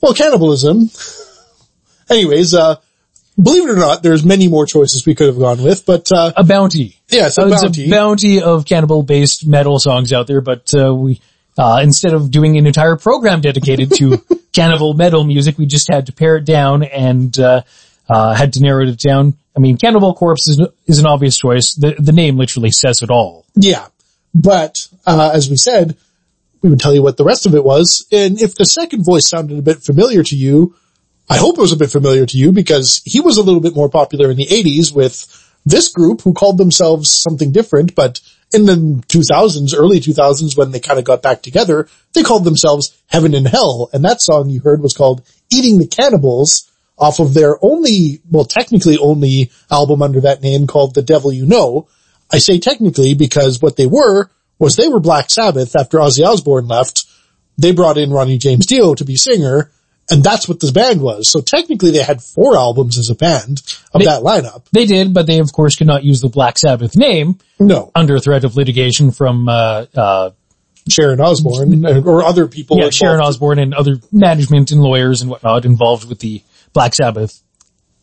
well, cannibalism. Anyways, uh, believe it or not, there's many more choices we could have gone with, but, uh, A bounty. yes, a Uh, bounty. A bounty of cannibal-based metal songs out there, but uh, we uh, instead of doing an entire program dedicated to cannibal metal music, we just had to pare it down and uh, uh, had to narrow it down. I mean, Cannibal Corpse is, is an obvious choice. The the name literally says it all. Yeah. But, uh, as we said, we would tell you what the rest of it was. And if the second voice sounded a bit familiar to you, I hope it was a bit familiar to you because he was a little bit more popular in the 80s with this group who called themselves something different, but in the 2000s, early 2000s when they kind of got back together, they called themselves Heaven and Hell. And that song you heard was called Eating the Cannibals off of their only, well technically only album under that name called The Devil You Know. I say technically because what they were was they were Black Sabbath after Ozzy Osbourne left. They brought in Ronnie James Dio to be singer and that's what this band was. So technically they had four albums as a band of They- that lineup. They did, but they of course could not use the Black Sabbath name No, under threat of litigation from uh, uh, Sharon Osbourne or other people. yeah. Sharon Osbourne and other management and lawyers and whatnot involved with the Black Sabbath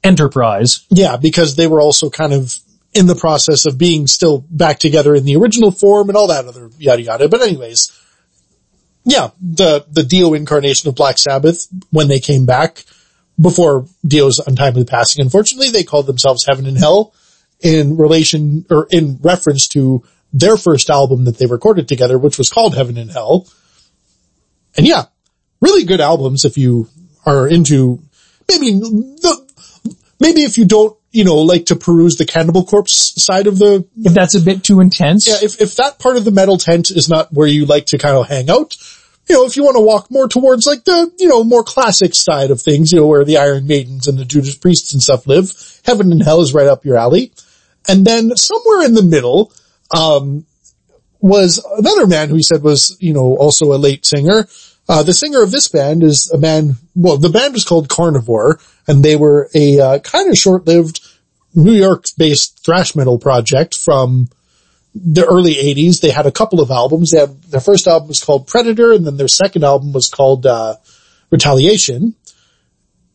enterprise. Yeah, because they were also kind of in the process of being still back together in the original form and all that other yada yada. But anyways, yeah, the, the Dio incarnation of Black Sabbath, when they came back before Dio's untimely passing, unfortunately, they called themselves Heaven and Hell in relation or in reference to their first album that they recorded together, which was called Heaven and Hell. And yeah, really good albums if you are into maybe the, maybe if you don't, you know, like to peruse the Cannibal Corpse side of the, If that's a bit too intense, yeah, if, if that part of the metal tent is not where you like to kind of hang out, you know, if you want to walk more towards like the, you know, more classic side of things, you know, where the Iron Maidens and the Judas Priests and stuff live, Heaven and Hell is right up your alley. And then somewhere in the middle, um, was another man who he said was, you know, also a late singer. Uh, the singer of this band is a man, well, the band was called Carnivore and they were a, uh, kind of short-lived New York-based thrash metal project from the early 80s. They had a couple of albums. They their first album was called Predator and then their second album was called, uh, Retaliation.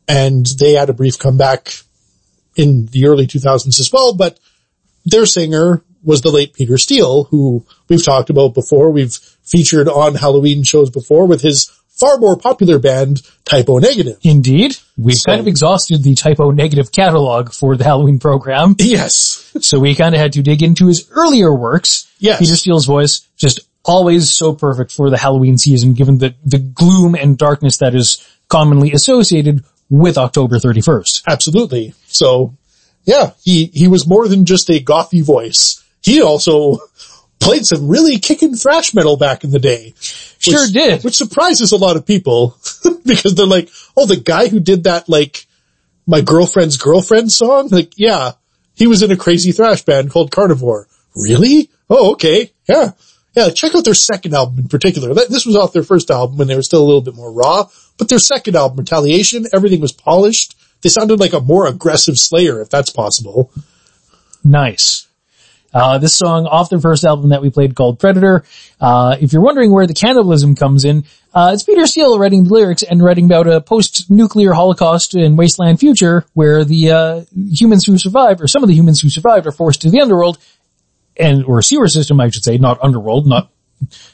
And they had a brief comeback in the early 2000s as well, but their singer was the late Peter Steele, who we've talked about before. We've featured on Halloween shows before with his far more popular band, Type O Negative. Indeed. We've So- kind of exhausted the Type O Negative catalog for the Halloween program. Yes. So we kind of had to dig into his earlier works. Yes. Peter Steele's voice, just always so perfect for the Halloween season, given the, the gloom and darkness that is commonly associated with October 31st. Absolutely. So yeah, he, he was more than just a gothy voice. He also played some really kicking thrash metal back in the day. Sure did. Which surprises a lot of people because they're like, oh, the guy who did that, like, my girlfriend's girlfriend song? Like, yeah, he was in a crazy thrash band called Carnivore. Really? Oh, okay. Yeah. Yeah, check out their second album in particular. This was off their first album when they were still a little bit more raw, but their second album, Retaliation, everything was polished. They sounded like a more aggressive Slayer, if that's possible. Nice. Uh, this song off their first album that we played called Predator. Uh, if you're wondering where the cannibalism comes in, uh, it's Peter Steele writing the lyrics and writing about a post-nuclear holocaust and wasteland future where the, uh, humans who survived, or some of the humans who survived are forced to the underworld and, or sewer system, I should say, not underworld, not,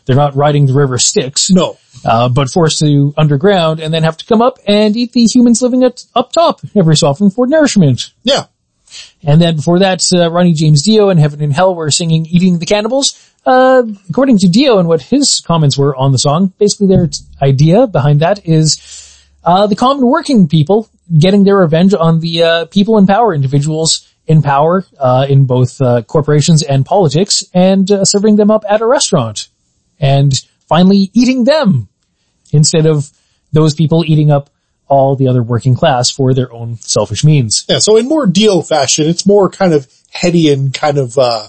they're not riding the river Styx. No. Uh, but forced to underground and then have to come up and eat the humans living at, up top every so often for nourishment. Yeah. And then before that, uh, Ronnie James Dio and Heaven and Hell were singing Eating the Cannibals. Uh, according to Dio and what his comments were on the song, basically their t- idea behind that is, uh, the common working people getting their revenge on the, uh, people in power, individuals in power, uh, in both, uh, corporations and politics and, serving them up at a restaurant. And finally eating them instead of those people eating up all the other working class for their own selfish means. Yeah, so in more Dio fashion, it's more kind of heady and kind of, uh,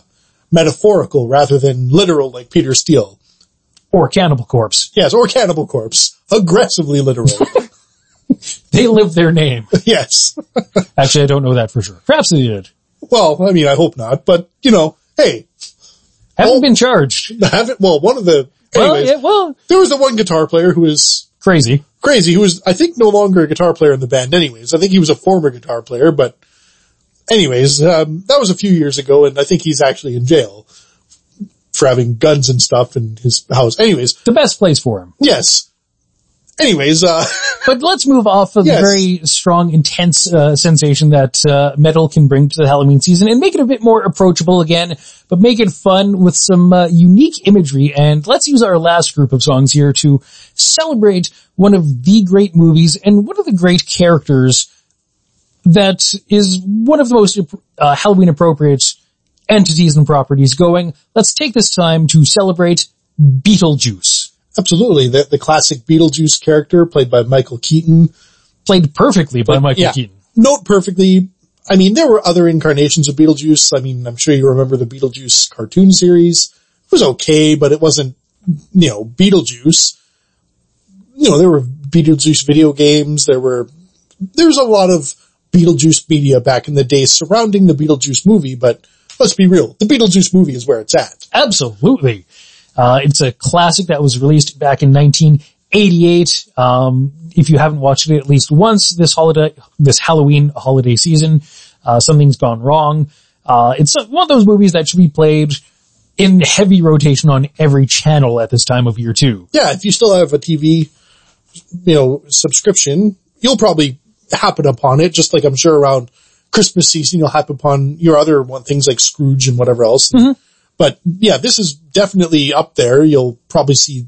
metaphorical rather than literal like Peter Steele. Or Cannibal Corpse. Yes, or Cannibal Corpse. Aggressively literal. They live their name. yes. Actually, I don't know that for sure. Perhaps they did. Well, I mean, I hope not, but you know, hey, Haven't Oh. been charged. haven't, well, one of the Well, yeah, well, there was the one guitar player who was crazy. Crazy, who was, I think, no longer a guitar player in the band anyways. I think he was a former guitar player, but anyways, um, that was a few years ago and I think he's actually in jail for having guns and stuff in his house. Anyways, The best place for him. yes. Anyways, uh, But let's move off of Yes. the very strong, intense uh, sensation that uh, metal can bring to the Halloween season and make it a bit more approachable again, but make it fun with some uh, unique imagery. And let's use our last group of songs here to celebrate one of the great movies and one of the great characters that is one of the most uh, Halloween appropriate entities and properties going. Let's take this time to celebrate Beetlejuice. Absolutely. The, the classic Beetlejuice character played by Michael Keaton. Played perfectly by Michael yeah, Keaton. Note perfectly. I mean, there were other incarnations of Beetlejuice. I mean, I'm sure you remember the Beetlejuice cartoon series. It was okay, but it wasn't, you know, Beetlejuice. You know, there were Beetlejuice video games. There were, there was a lot of Beetlejuice media back in the day surrounding the Beetlejuice movie, but let's be real. The Beetlejuice movie is where it's at. Absolutely. Uh, it's a classic that was released back in 1988. Um, if you haven't watched it at least once this holiday, this Halloween holiday season, uh, something's gone wrong. Uh, it's one of those movies that should be played in heavy rotation on every channel at this time of year too. Yeah, if you still have a TV, you know, subscription, you'll probably happen upon it, just like I'm sure around Christmas season you'll happen upon your other one, things like Scrooge and whatever else. But yeah, this is definitely up there. You'll probably see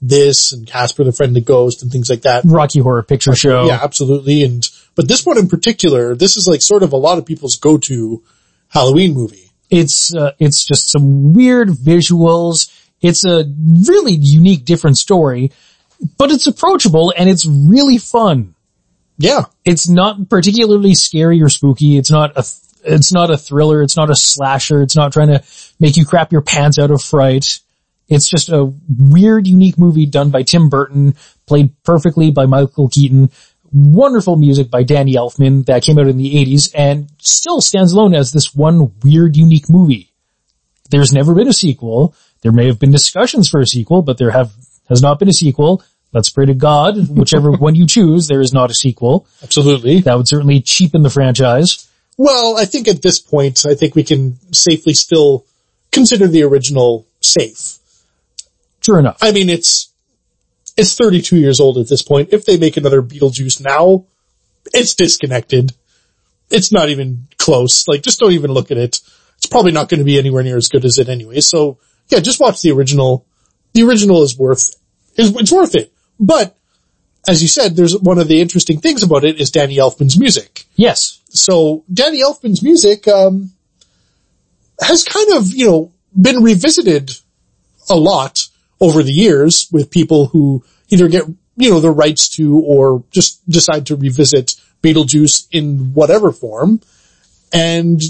this and Casper the Friendly Ghost and things like that. Rocky Horror Picture Show. Yeah, absolutely. And, but this one in particular, this is like sort of a lot of people's go-to Halloween movie. It's, uh, it's just some weird visuals. It's a really unique, different story, but it's approachable and it's really fun. Yeah. It's not particularly scary or spooky. It's not a, it's not a thriller. It's not a slasher. It's not trying to make you crap your pants out of fright. It's just a weird, unique movie done by Tim Burton, played perfectly by Michael Keaton. Wonderful music by Danny Elfman that came out in the 80s and still stands alone as this one weird, unique movie. There's never been a sequel. There may have been discussions for a sequel, but there have, has not been a sequel. Let's pray to God, whichever one you choose, there is not a sequel. Absolutely. That would certainly cheapen the franchise. Well, I think at this point, I think we can safely still consider the original safe. Sure enough. I mean, it's, it's 32 years old at this point. If they make another Beetlejuice now, it's disconnected. It's not even close. Like, just don't even look at it. It's probably not going to be anywhere near as good as it anyway. So yeah, just watch the original. The original is worth, is, it's worth it. But as you said, there's one of the interesting things about it is Danny Elfman's music. Yes. So Danny Elfman's music, um, has kind of, you know, been revisited a lot over the years with people who either get, you know, the rights to or just decide to revisit Beetlejuice in whatever form. And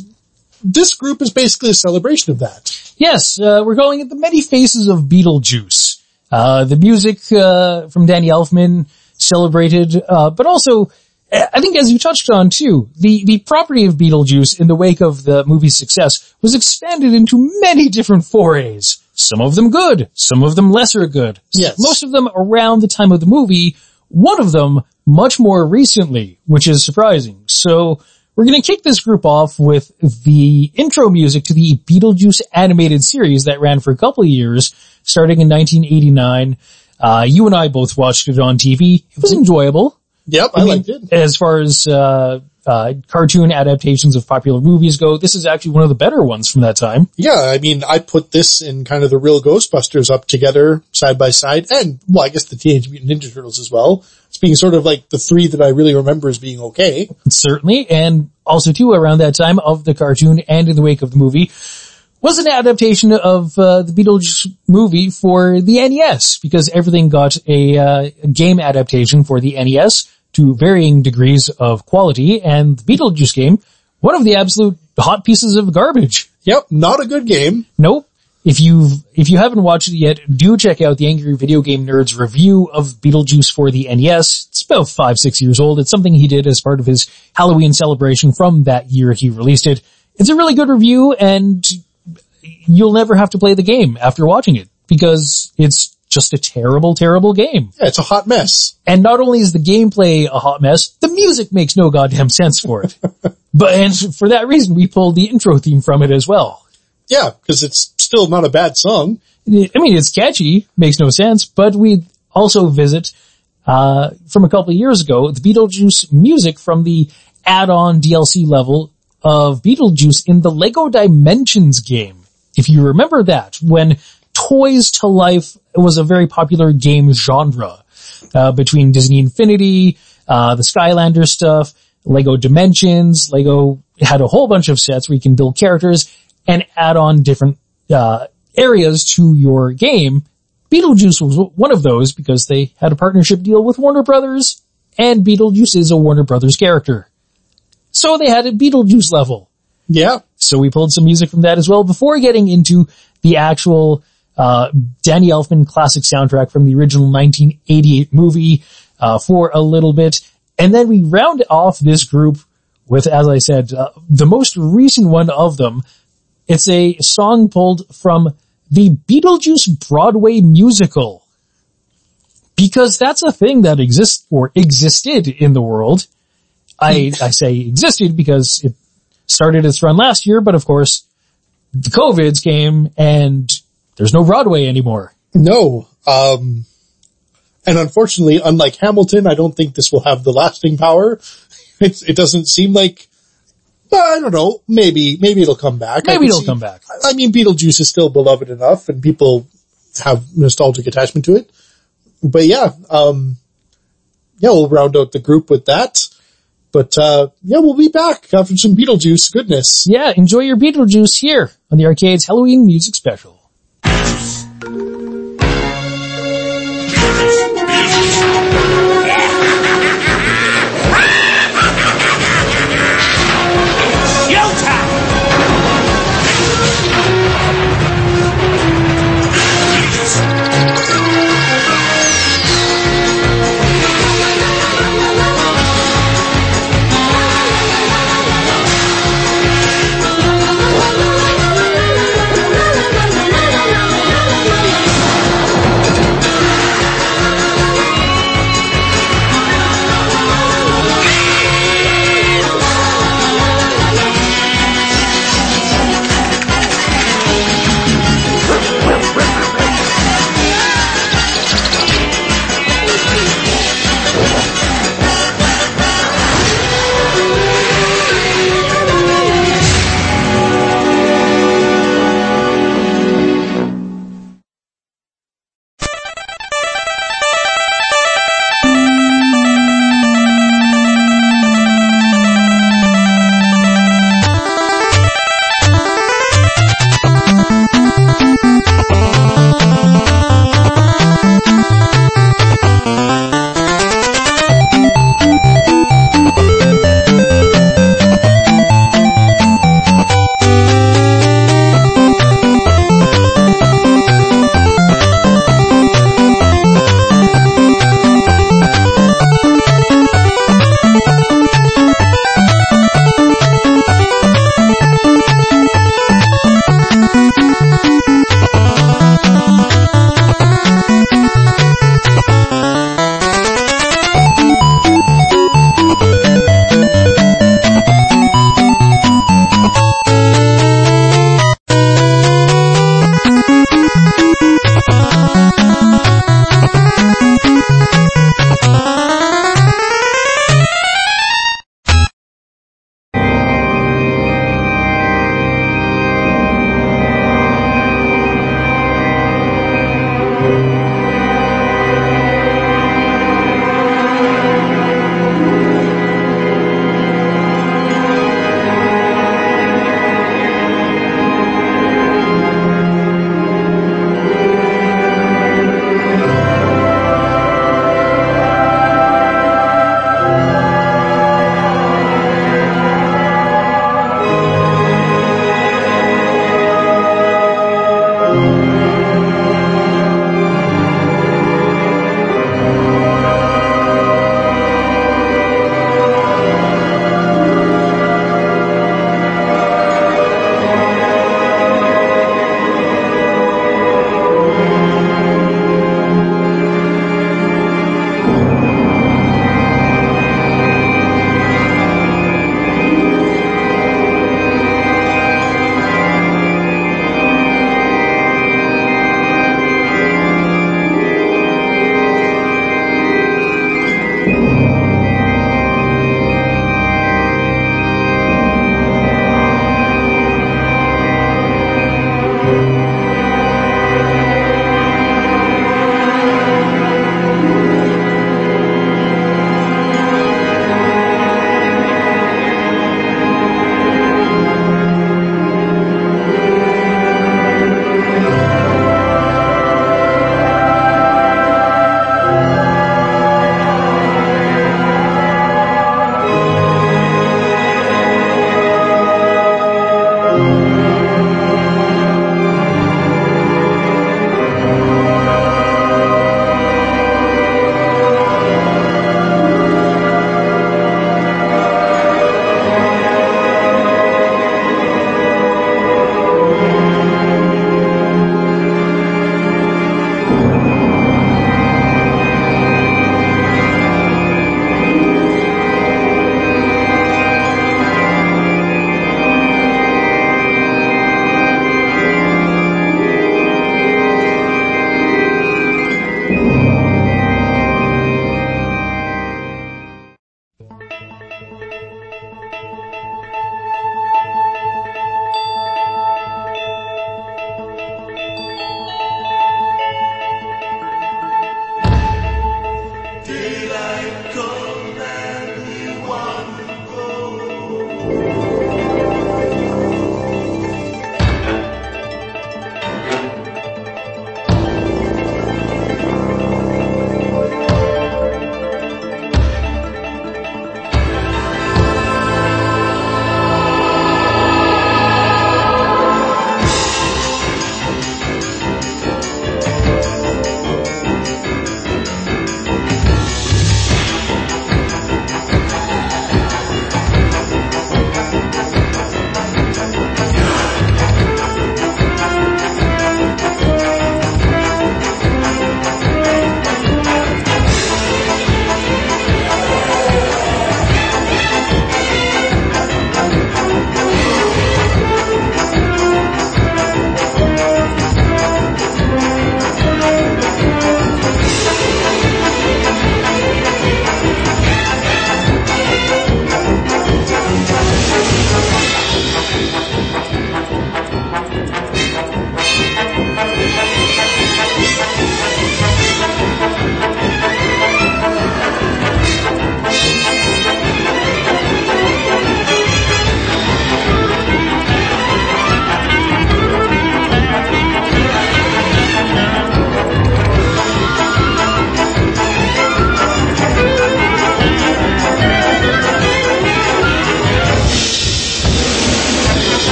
this group is basically a celebration of that. Yes, uh, we're calling it the many faces of Beetlejuice. Uh, the music, uh, from Danny Elfman celebrated, uh, but also, I think as you touched on too, the, the property of Beetlejuice in the wake of the movie's success was expanded into many different forays. Some of them good, some of them lesser good. Yes. Most of them around the time of the movie, one of them much more recently, which is surprising. So we're going to kick this group off with the intro music to the Beetlejuice animated series that ran for a couple of years, starting in 1989. Uh, you and I both watched it on TV. It was enjoyable. Yep, I, mean, liked it. As far as, uh, uh, cartoon adaptations of popular movies go, this is actually one of the better ones from that time. Yeah, I mean, I put this and kind of the real Ghostbusters up together side by side and, well, I guess the Teenage Mutant Ninja Turtles as well. It's being sort of like the three that I really remember as being okay. Certainly, and also too around that time of the cartoon and in the wake of the movie was an adaptation of uh, the Beetlejuice movie for the NES because everything got a, uh, a game adaptation for the NES to varying degrees of quality and the Beetlejuice game, one of the absolute hot pieces of garbage. Yep, not a good game. Nope. If you've, if you haven't watched it yet, do check out the Angry Video Game Nerd's review of Beetlejuice for the NES. It's about five, six years old. It's something he did as part of his Halloween celebration from that year he released it. It's a really good review and you'll never have to play the game after watching it because it's just a terrible, terrible game. Yeah, it's a hot mess. And not only is the gameplay a hot mess, the music makes no goddamn sense for it. but, and for that reason, we pulled the intro theme from it as well. Yeah, because it's still not a bad song. I mean, it's catchy, makes no sense, but we also visit, uh, from a couple of years ago, the Beetlejuice music from the add-on DLC level of Beetlejuice in the Lego Dimensions game. If you remember that, when Toys to Life was a very popular game genre, uh, between Disney Infinity, uh, the Skylander stuff, Lego Dimensions, Lego had a whole bunch of sets where you can build characters and add on different, uh, areas to your game. Beetlejuice was one of those because they had a partnership deal with Warner Brothers and Beetlejuice is a Warner Brothers character. So they had a Beetlejuice level. Yeah. So we pulled some music from that as well before getting into the actual, uh, Danny Elfman classic soundtrack from the original 1988 movie, uh, for a little bit. And then we round off this group with, as I said, uh, the most recent one of them. It's a song pulled from the Beetlejuice Broadway musical. Because that's a thing that exists or existed in the world. I, I say existed because it started its run last year, but of course the COVIDs came and there's no Broadway anymore. No. Um, and unfortunately, unlike Hamilton, I don't think this will have the lasting power. It, it doesn't seem like, I don't know, maybe, maybe it'll come back. Maybe it'll see- come back. I mean, Beetlejuice is still beloved enough and people have nostalgic attachment to it. But yeah, um, yeah, we'll round out the group with that. But, uh, yeah, we'll be back after some Beetlejuice goodness. Yeah, enjoy your Beetlejuice here on the Arcade's Halloween Music Special.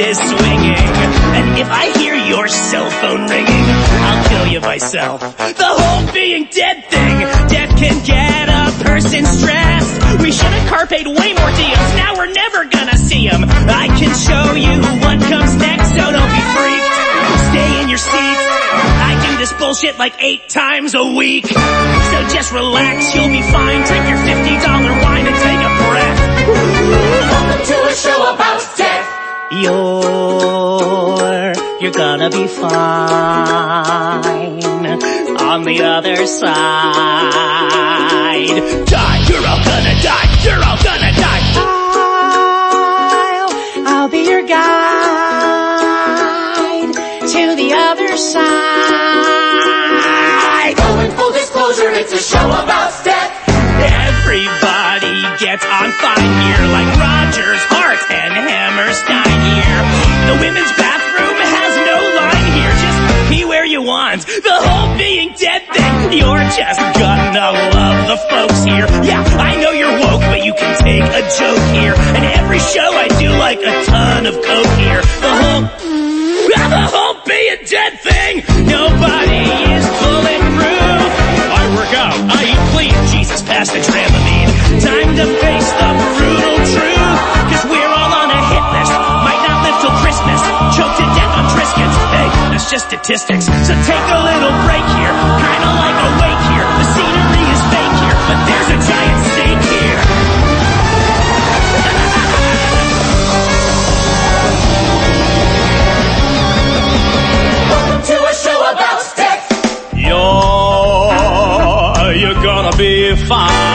Is swinging. And if I hear your cell phone ringing, I'll kill you myself. The whole being dead thing, death can get a person stressed. We should have carped way more deals, now we're never gonna see 'em. I can show you what comes next, so don't be freaked. Stay in your seats. I do this bullshit like eight times a week. So just relax, you'll be fine. Drink your $50 wine and take a breath. Welcome to a show about. You're, you're gonna be fine on the other side. Die, you're all gonna die, you're all gonna die. I'll, I'll be your guide to the other side. Going full disclosure, it's a show about death. The whole being dead thing, you're just gonna love the folks here. Yeah, I know you're woke, but you can take a joke here. And every show I do like a ton of coke here. The whole, the whole being dead thing, nobody is bulletproof. I work out, I eat clean, Jesus passed the Dramamine. Just statistics. So take a little break here, kinda like a wake here. The scenery is fake here, but there's a giant stake here. Welcome to a show about death. You're, you're gonna be fine.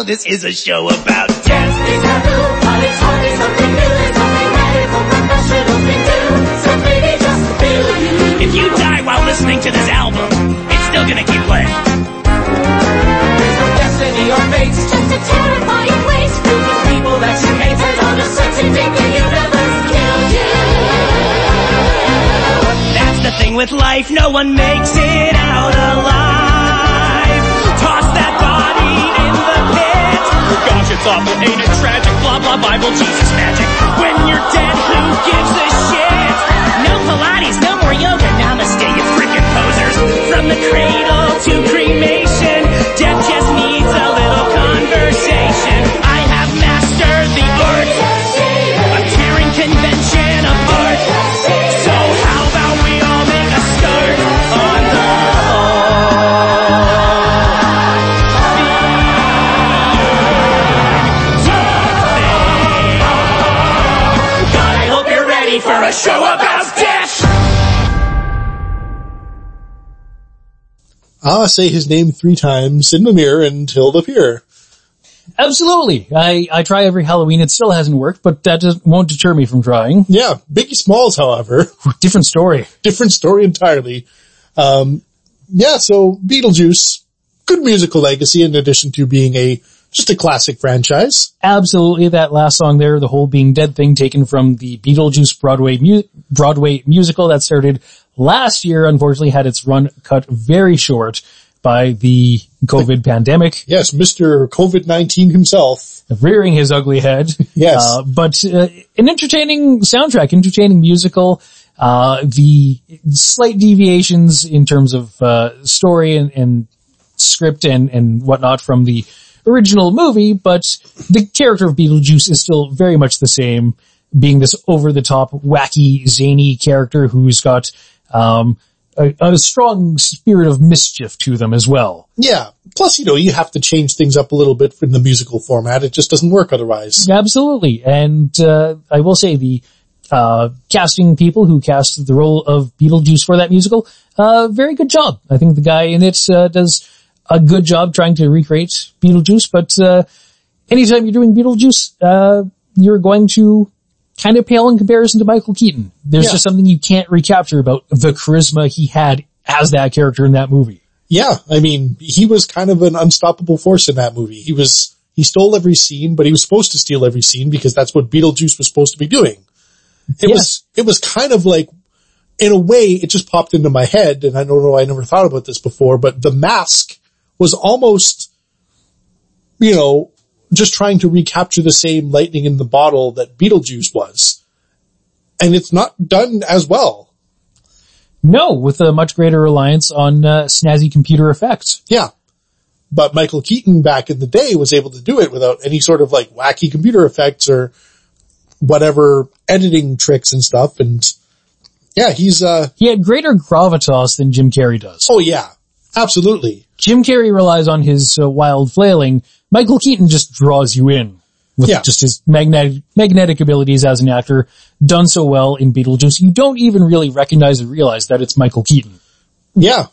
Seriously this is a show about death. If you die while listening to this album, it's still gonna keep playing. Destiny or fate, just a terrifying. Filled with people that you hate and on a certain day the universe kills you. That's the thing with life, no one makes it out alive. bubble. Ain't it tragic? Blah, blah, Bible, Jesus magic. When you're dead, who gives a shit? No Pilates, no more yoga, namaste, you freaking posers. From the cradle to cremation. Show about death? Ah, say his name three times in the mirror and he'll appear. Absolutely. I, I try every Halloween. It still hasn't worked, but that just won't deter me from trying. Yeah, Biggie Smalls, however, Different story. different story entirely. Um, yeah, so Beetlejuice, good musical legacy in addition to being a just a classic franchise. Absolutely. That last song there, the whole being dead thing taken from the Beetlejuice Broadway mu- Broadway musical that started last year, unfortunately had its run cut very short by the COVID pandemic, Yes, Mr. COVID-19 himself. rearing his ugly head. Yes. Uh, but uh, an entertaining soundtrack, entertaining musical. Uh, the slight deviations in terms of uh, story and, and script and, and whatnot from the original movie, but the character of Beetlejuice is still very much the same, being this over-the-top, wacky, zany character who's got um, a, a strong spirit of mischief to them as well. Yeah. Plus, you know, you have to change things up a little bit in the musical format. It just doesn't work otherwise. Absolutely. And uh, I will say the uh, casting people who cast the role of Beetlejuice for that musical, uh, very good job. I think the guy in it uh, does a good job trying to recreate Beetlejuice, but uh, anytime you're doing Beetlejuice, uh, you're going to kind of pale in comparison to Michael Keaton. There's Yeah. just something you can't recapture about the charisma he had as that character in that movie. Yeah. I mean, he was kind of an unstoppable force in that movie. He was, he stole every scene, but he was supposed to steal every scene because that's what Beetlejuice was supposed to be doing. It Yeah. was, it was kind of like, in a way, it just popped into my head, and I don't know, I never thought about this before, but the mask was almost, you know, just trying to recapture the same lightning in the bottle that Beetlejuice was. And it's not done as well. No, with a much greater reliance on uh, snazzy computer effects. Yeah. But Michael Keaton back in the day was able to do it without any sort of like wacky computer effects or whatever editing tricks and stuff. And yeah, he's, uh, He had greater gravitas than Jim Carrey does. oh yeah, absolutely. Jim Carrey relies on his uh, wild flailing. Michael Keaton just draws you in with Yeah. just his magnetic, magnetic abilities as an actor done so well in Beetlejuice. You don't even really recognize or realize that it's Michael Keaton. Yeah.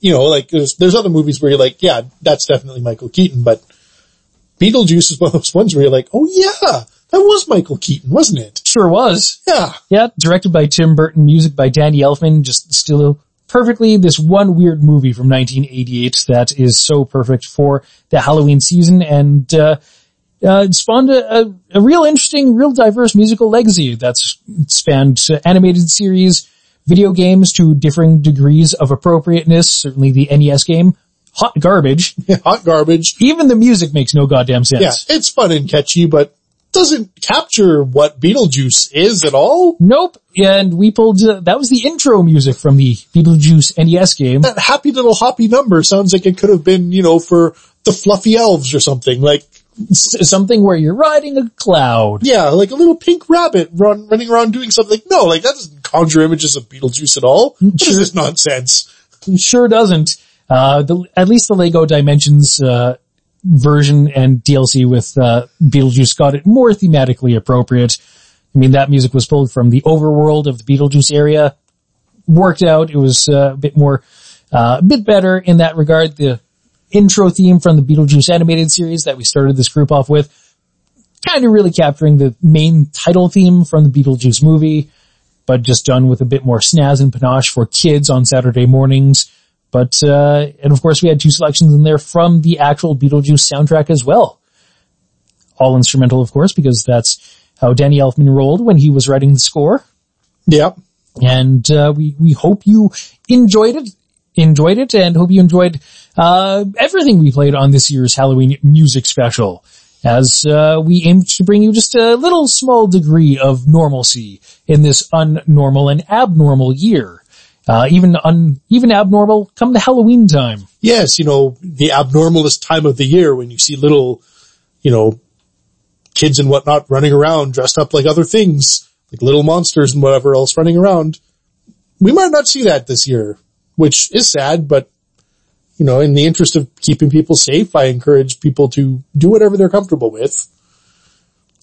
You know, like there's, there's other movies where you're like, yeah, that's definitely Michael Keaton, but Beetlejuice is one of those ones where you're like, oh yeah, that was Michael Keaton, wasn't it? Sure was. Yeah. Yeah, directed by Tim Burton, music by Danny Elfman, just still perfectly this one weird movie from 1988 that is so perfect for the Halloween season and, uh, uh, it spawned a, a, a real interesting, real diverse musical legacy that's spanned animated series, video games to differing degrees of appropriateness, certainly the NES game, hot garbage. Hot garbage. Even the music makes no goddamn sense. Yeah. It's fun and catchy, but doesn't capture what Beetlejuice is at all. Nope. And we pulled, uh, that was the intro music from the Beetlejuice NES game. that happy little hoppy number sounds like it could have been, you know, for the fluffy elves or something. Like, S- something where you're riding a cloud. yeah, like a little pink rabbit run, running around doing something. No, like that doesn't conjure images of Beetlejuice at all. What is this nonsense? Sure doesn't. Uh, the, at least the Lego Dimensions, uh, version and DLC with, uh, Beetlejuice got it more thematically appropriate. I mean, that music was pulled from the overworld of the Beetlejuice area. Worked out. It was uh, a bit more, uh, a bit better in that regard. The intro theme from the Beetlejuice animated series that we started this group off with, kind of really capturing the main title theme from the Beetlejuice movie, but just done with a bit more snaz and panache for kids on Saturday mornings. But, uh, and of course we had two selections in there from the actual Beetlejuice soundtrack as well. All instrumental, of course, because that's how Danny Elfman rolled when he was writing the score. Yeah. And, uh, we, we hope you enjoyed it, enjoyed it and hope you enjoyed, uh, everything we played on this year's Halloween music special. As, uh, we aim to bring you just a little small degree of normalcy in this unnormal and abnormal year. Uh, even un, even abnormal come the Halloween time. Yes, you know, the abnormalist time of the year when you see little, you know, kids and whatnot running around dressed up like other things, like little monsters and whatever else running around. We might not see that this year, which is sad, but you know, in the interest of keeping people safe, I encourage people to do whatever they're comfortable with.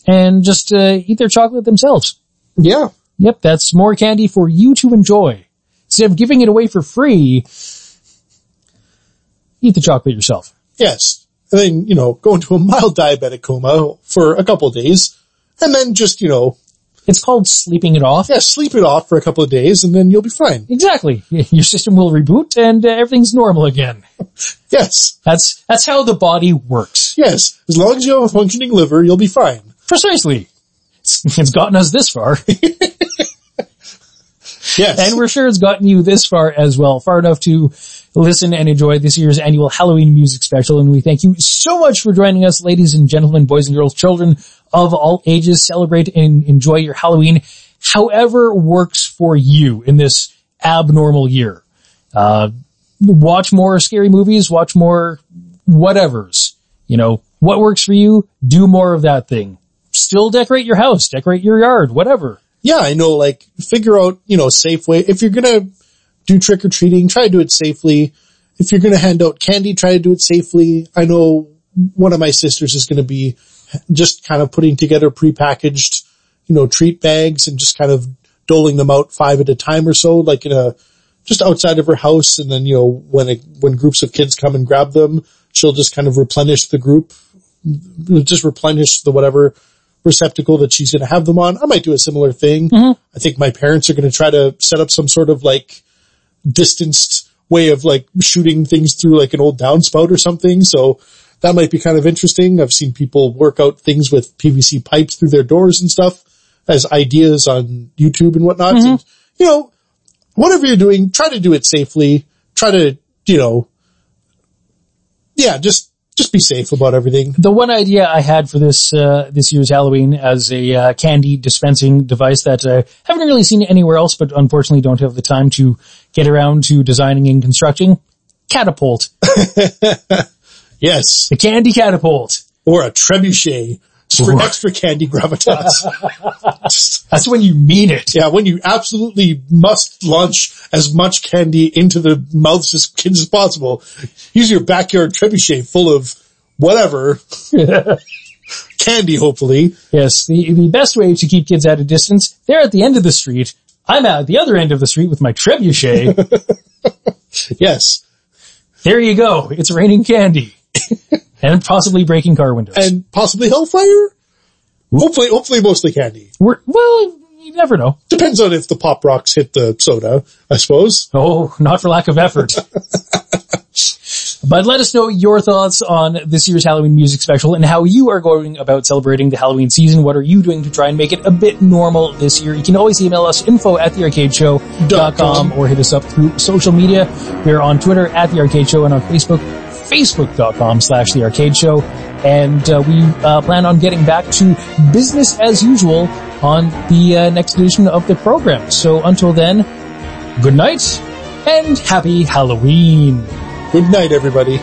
And just, uh, eat their chocolate themselves. Yeah. Yep, that's more candy for you to enjoy. Instead of giving it away for free, eat the chocolate yourself. Yes. And then, you know, go into a mild diabetic coma for a couple of days and then just, you know, It's called sleeping it off. yeah, sleep it off for a couple of days and then you'll be fine. Exactly. Your system will reboot and uh, everything's normal again. Yes. That's, that's how the body works. Yes. As long as you have a functioning liver, you'll be fine. Precisely. It's, it's gotten us this far. Yes. And we're sure it's gotten you this far as well, far enough to listen and enjoy this year's annual Halloween music special. And we thank you so much for joining us, ladies and gentlemen, boys and girls, children of all ages. Celebrate and enjoy your Halloween however works for you in this abnormal year. Uh, watch more scary movies, watch more whatevers. You know, what works for you, do more of that thing. Still decorate your house, decorate your yard, whatever. Yeah, I know, like, figure out, you know, a safe way. If you're gonna do trick or treating, try to do it safely. If you're gonna hand out candy, try to do it safely. I know one of my sisters is gonna be just kind of putting together prepackaged, you know, treat bags and just kind of doling them out five at a time or so, like in a, just outside of her house. And then, you know, when it, when groups of kids come and grab them, she'll just kind of replenish the group, just replenish the whatever receptacle that she's going to have them on. I might do a similar thing. Mm-hmm. I think my parents are going to try to set up some sort of like distanced way of like shooting things through like an old downspout or something. So that might be kind of interesting. I've seen people work out things with PVC pipes through their doors and stuff as ideas on YouTube and whatnot. Mm-hmm. And, you know, whatever you're doing, try to do it safely. Try to, you know, yeah, just, just be safe about everything. the one idea I had for this uh, this year's Halloween as a uh, candy dispensing device that I haven't really seen anywhere else, but unfortunately don't have the time to get around to designing and constructing. Catapult, Yes. the candy catapult. Or a trebuchet for extra candy gravitas. That's when you mean it. Yeah, when you absolutely must launch as much candy into the mouths as kids as possible, use your backyard trebuchet full of whatever. candy, hopefully. Yes, the the best way to keep kids at a distance. They're at the end of the street. I'm at the other end of the street with my trebuchet. Yes. there you go. It's raining candy. And possibly breaking car windows. And possibly hellfire? Hopefully, hopefully mostly candy. We're, well, you never know. Depends on if the pop rocks hit the soda, I suppose. Oh, not for lack of effort. but let us know your thoughts on this year's Halloween music special and how you are going about celebrating the Halloween season. What are you doing to try and make it a bit normal this year? You can always email us info at thearcadeshow.com or hit us up through social media. We're on Twitter at the Arcade Show and on Facebook, facebook.com slash the arcade show. And uh, we uh, plan on getting back to business as usual on the uh, next edition of the program. So until then, good night and happy Halloween. Good night, everybody.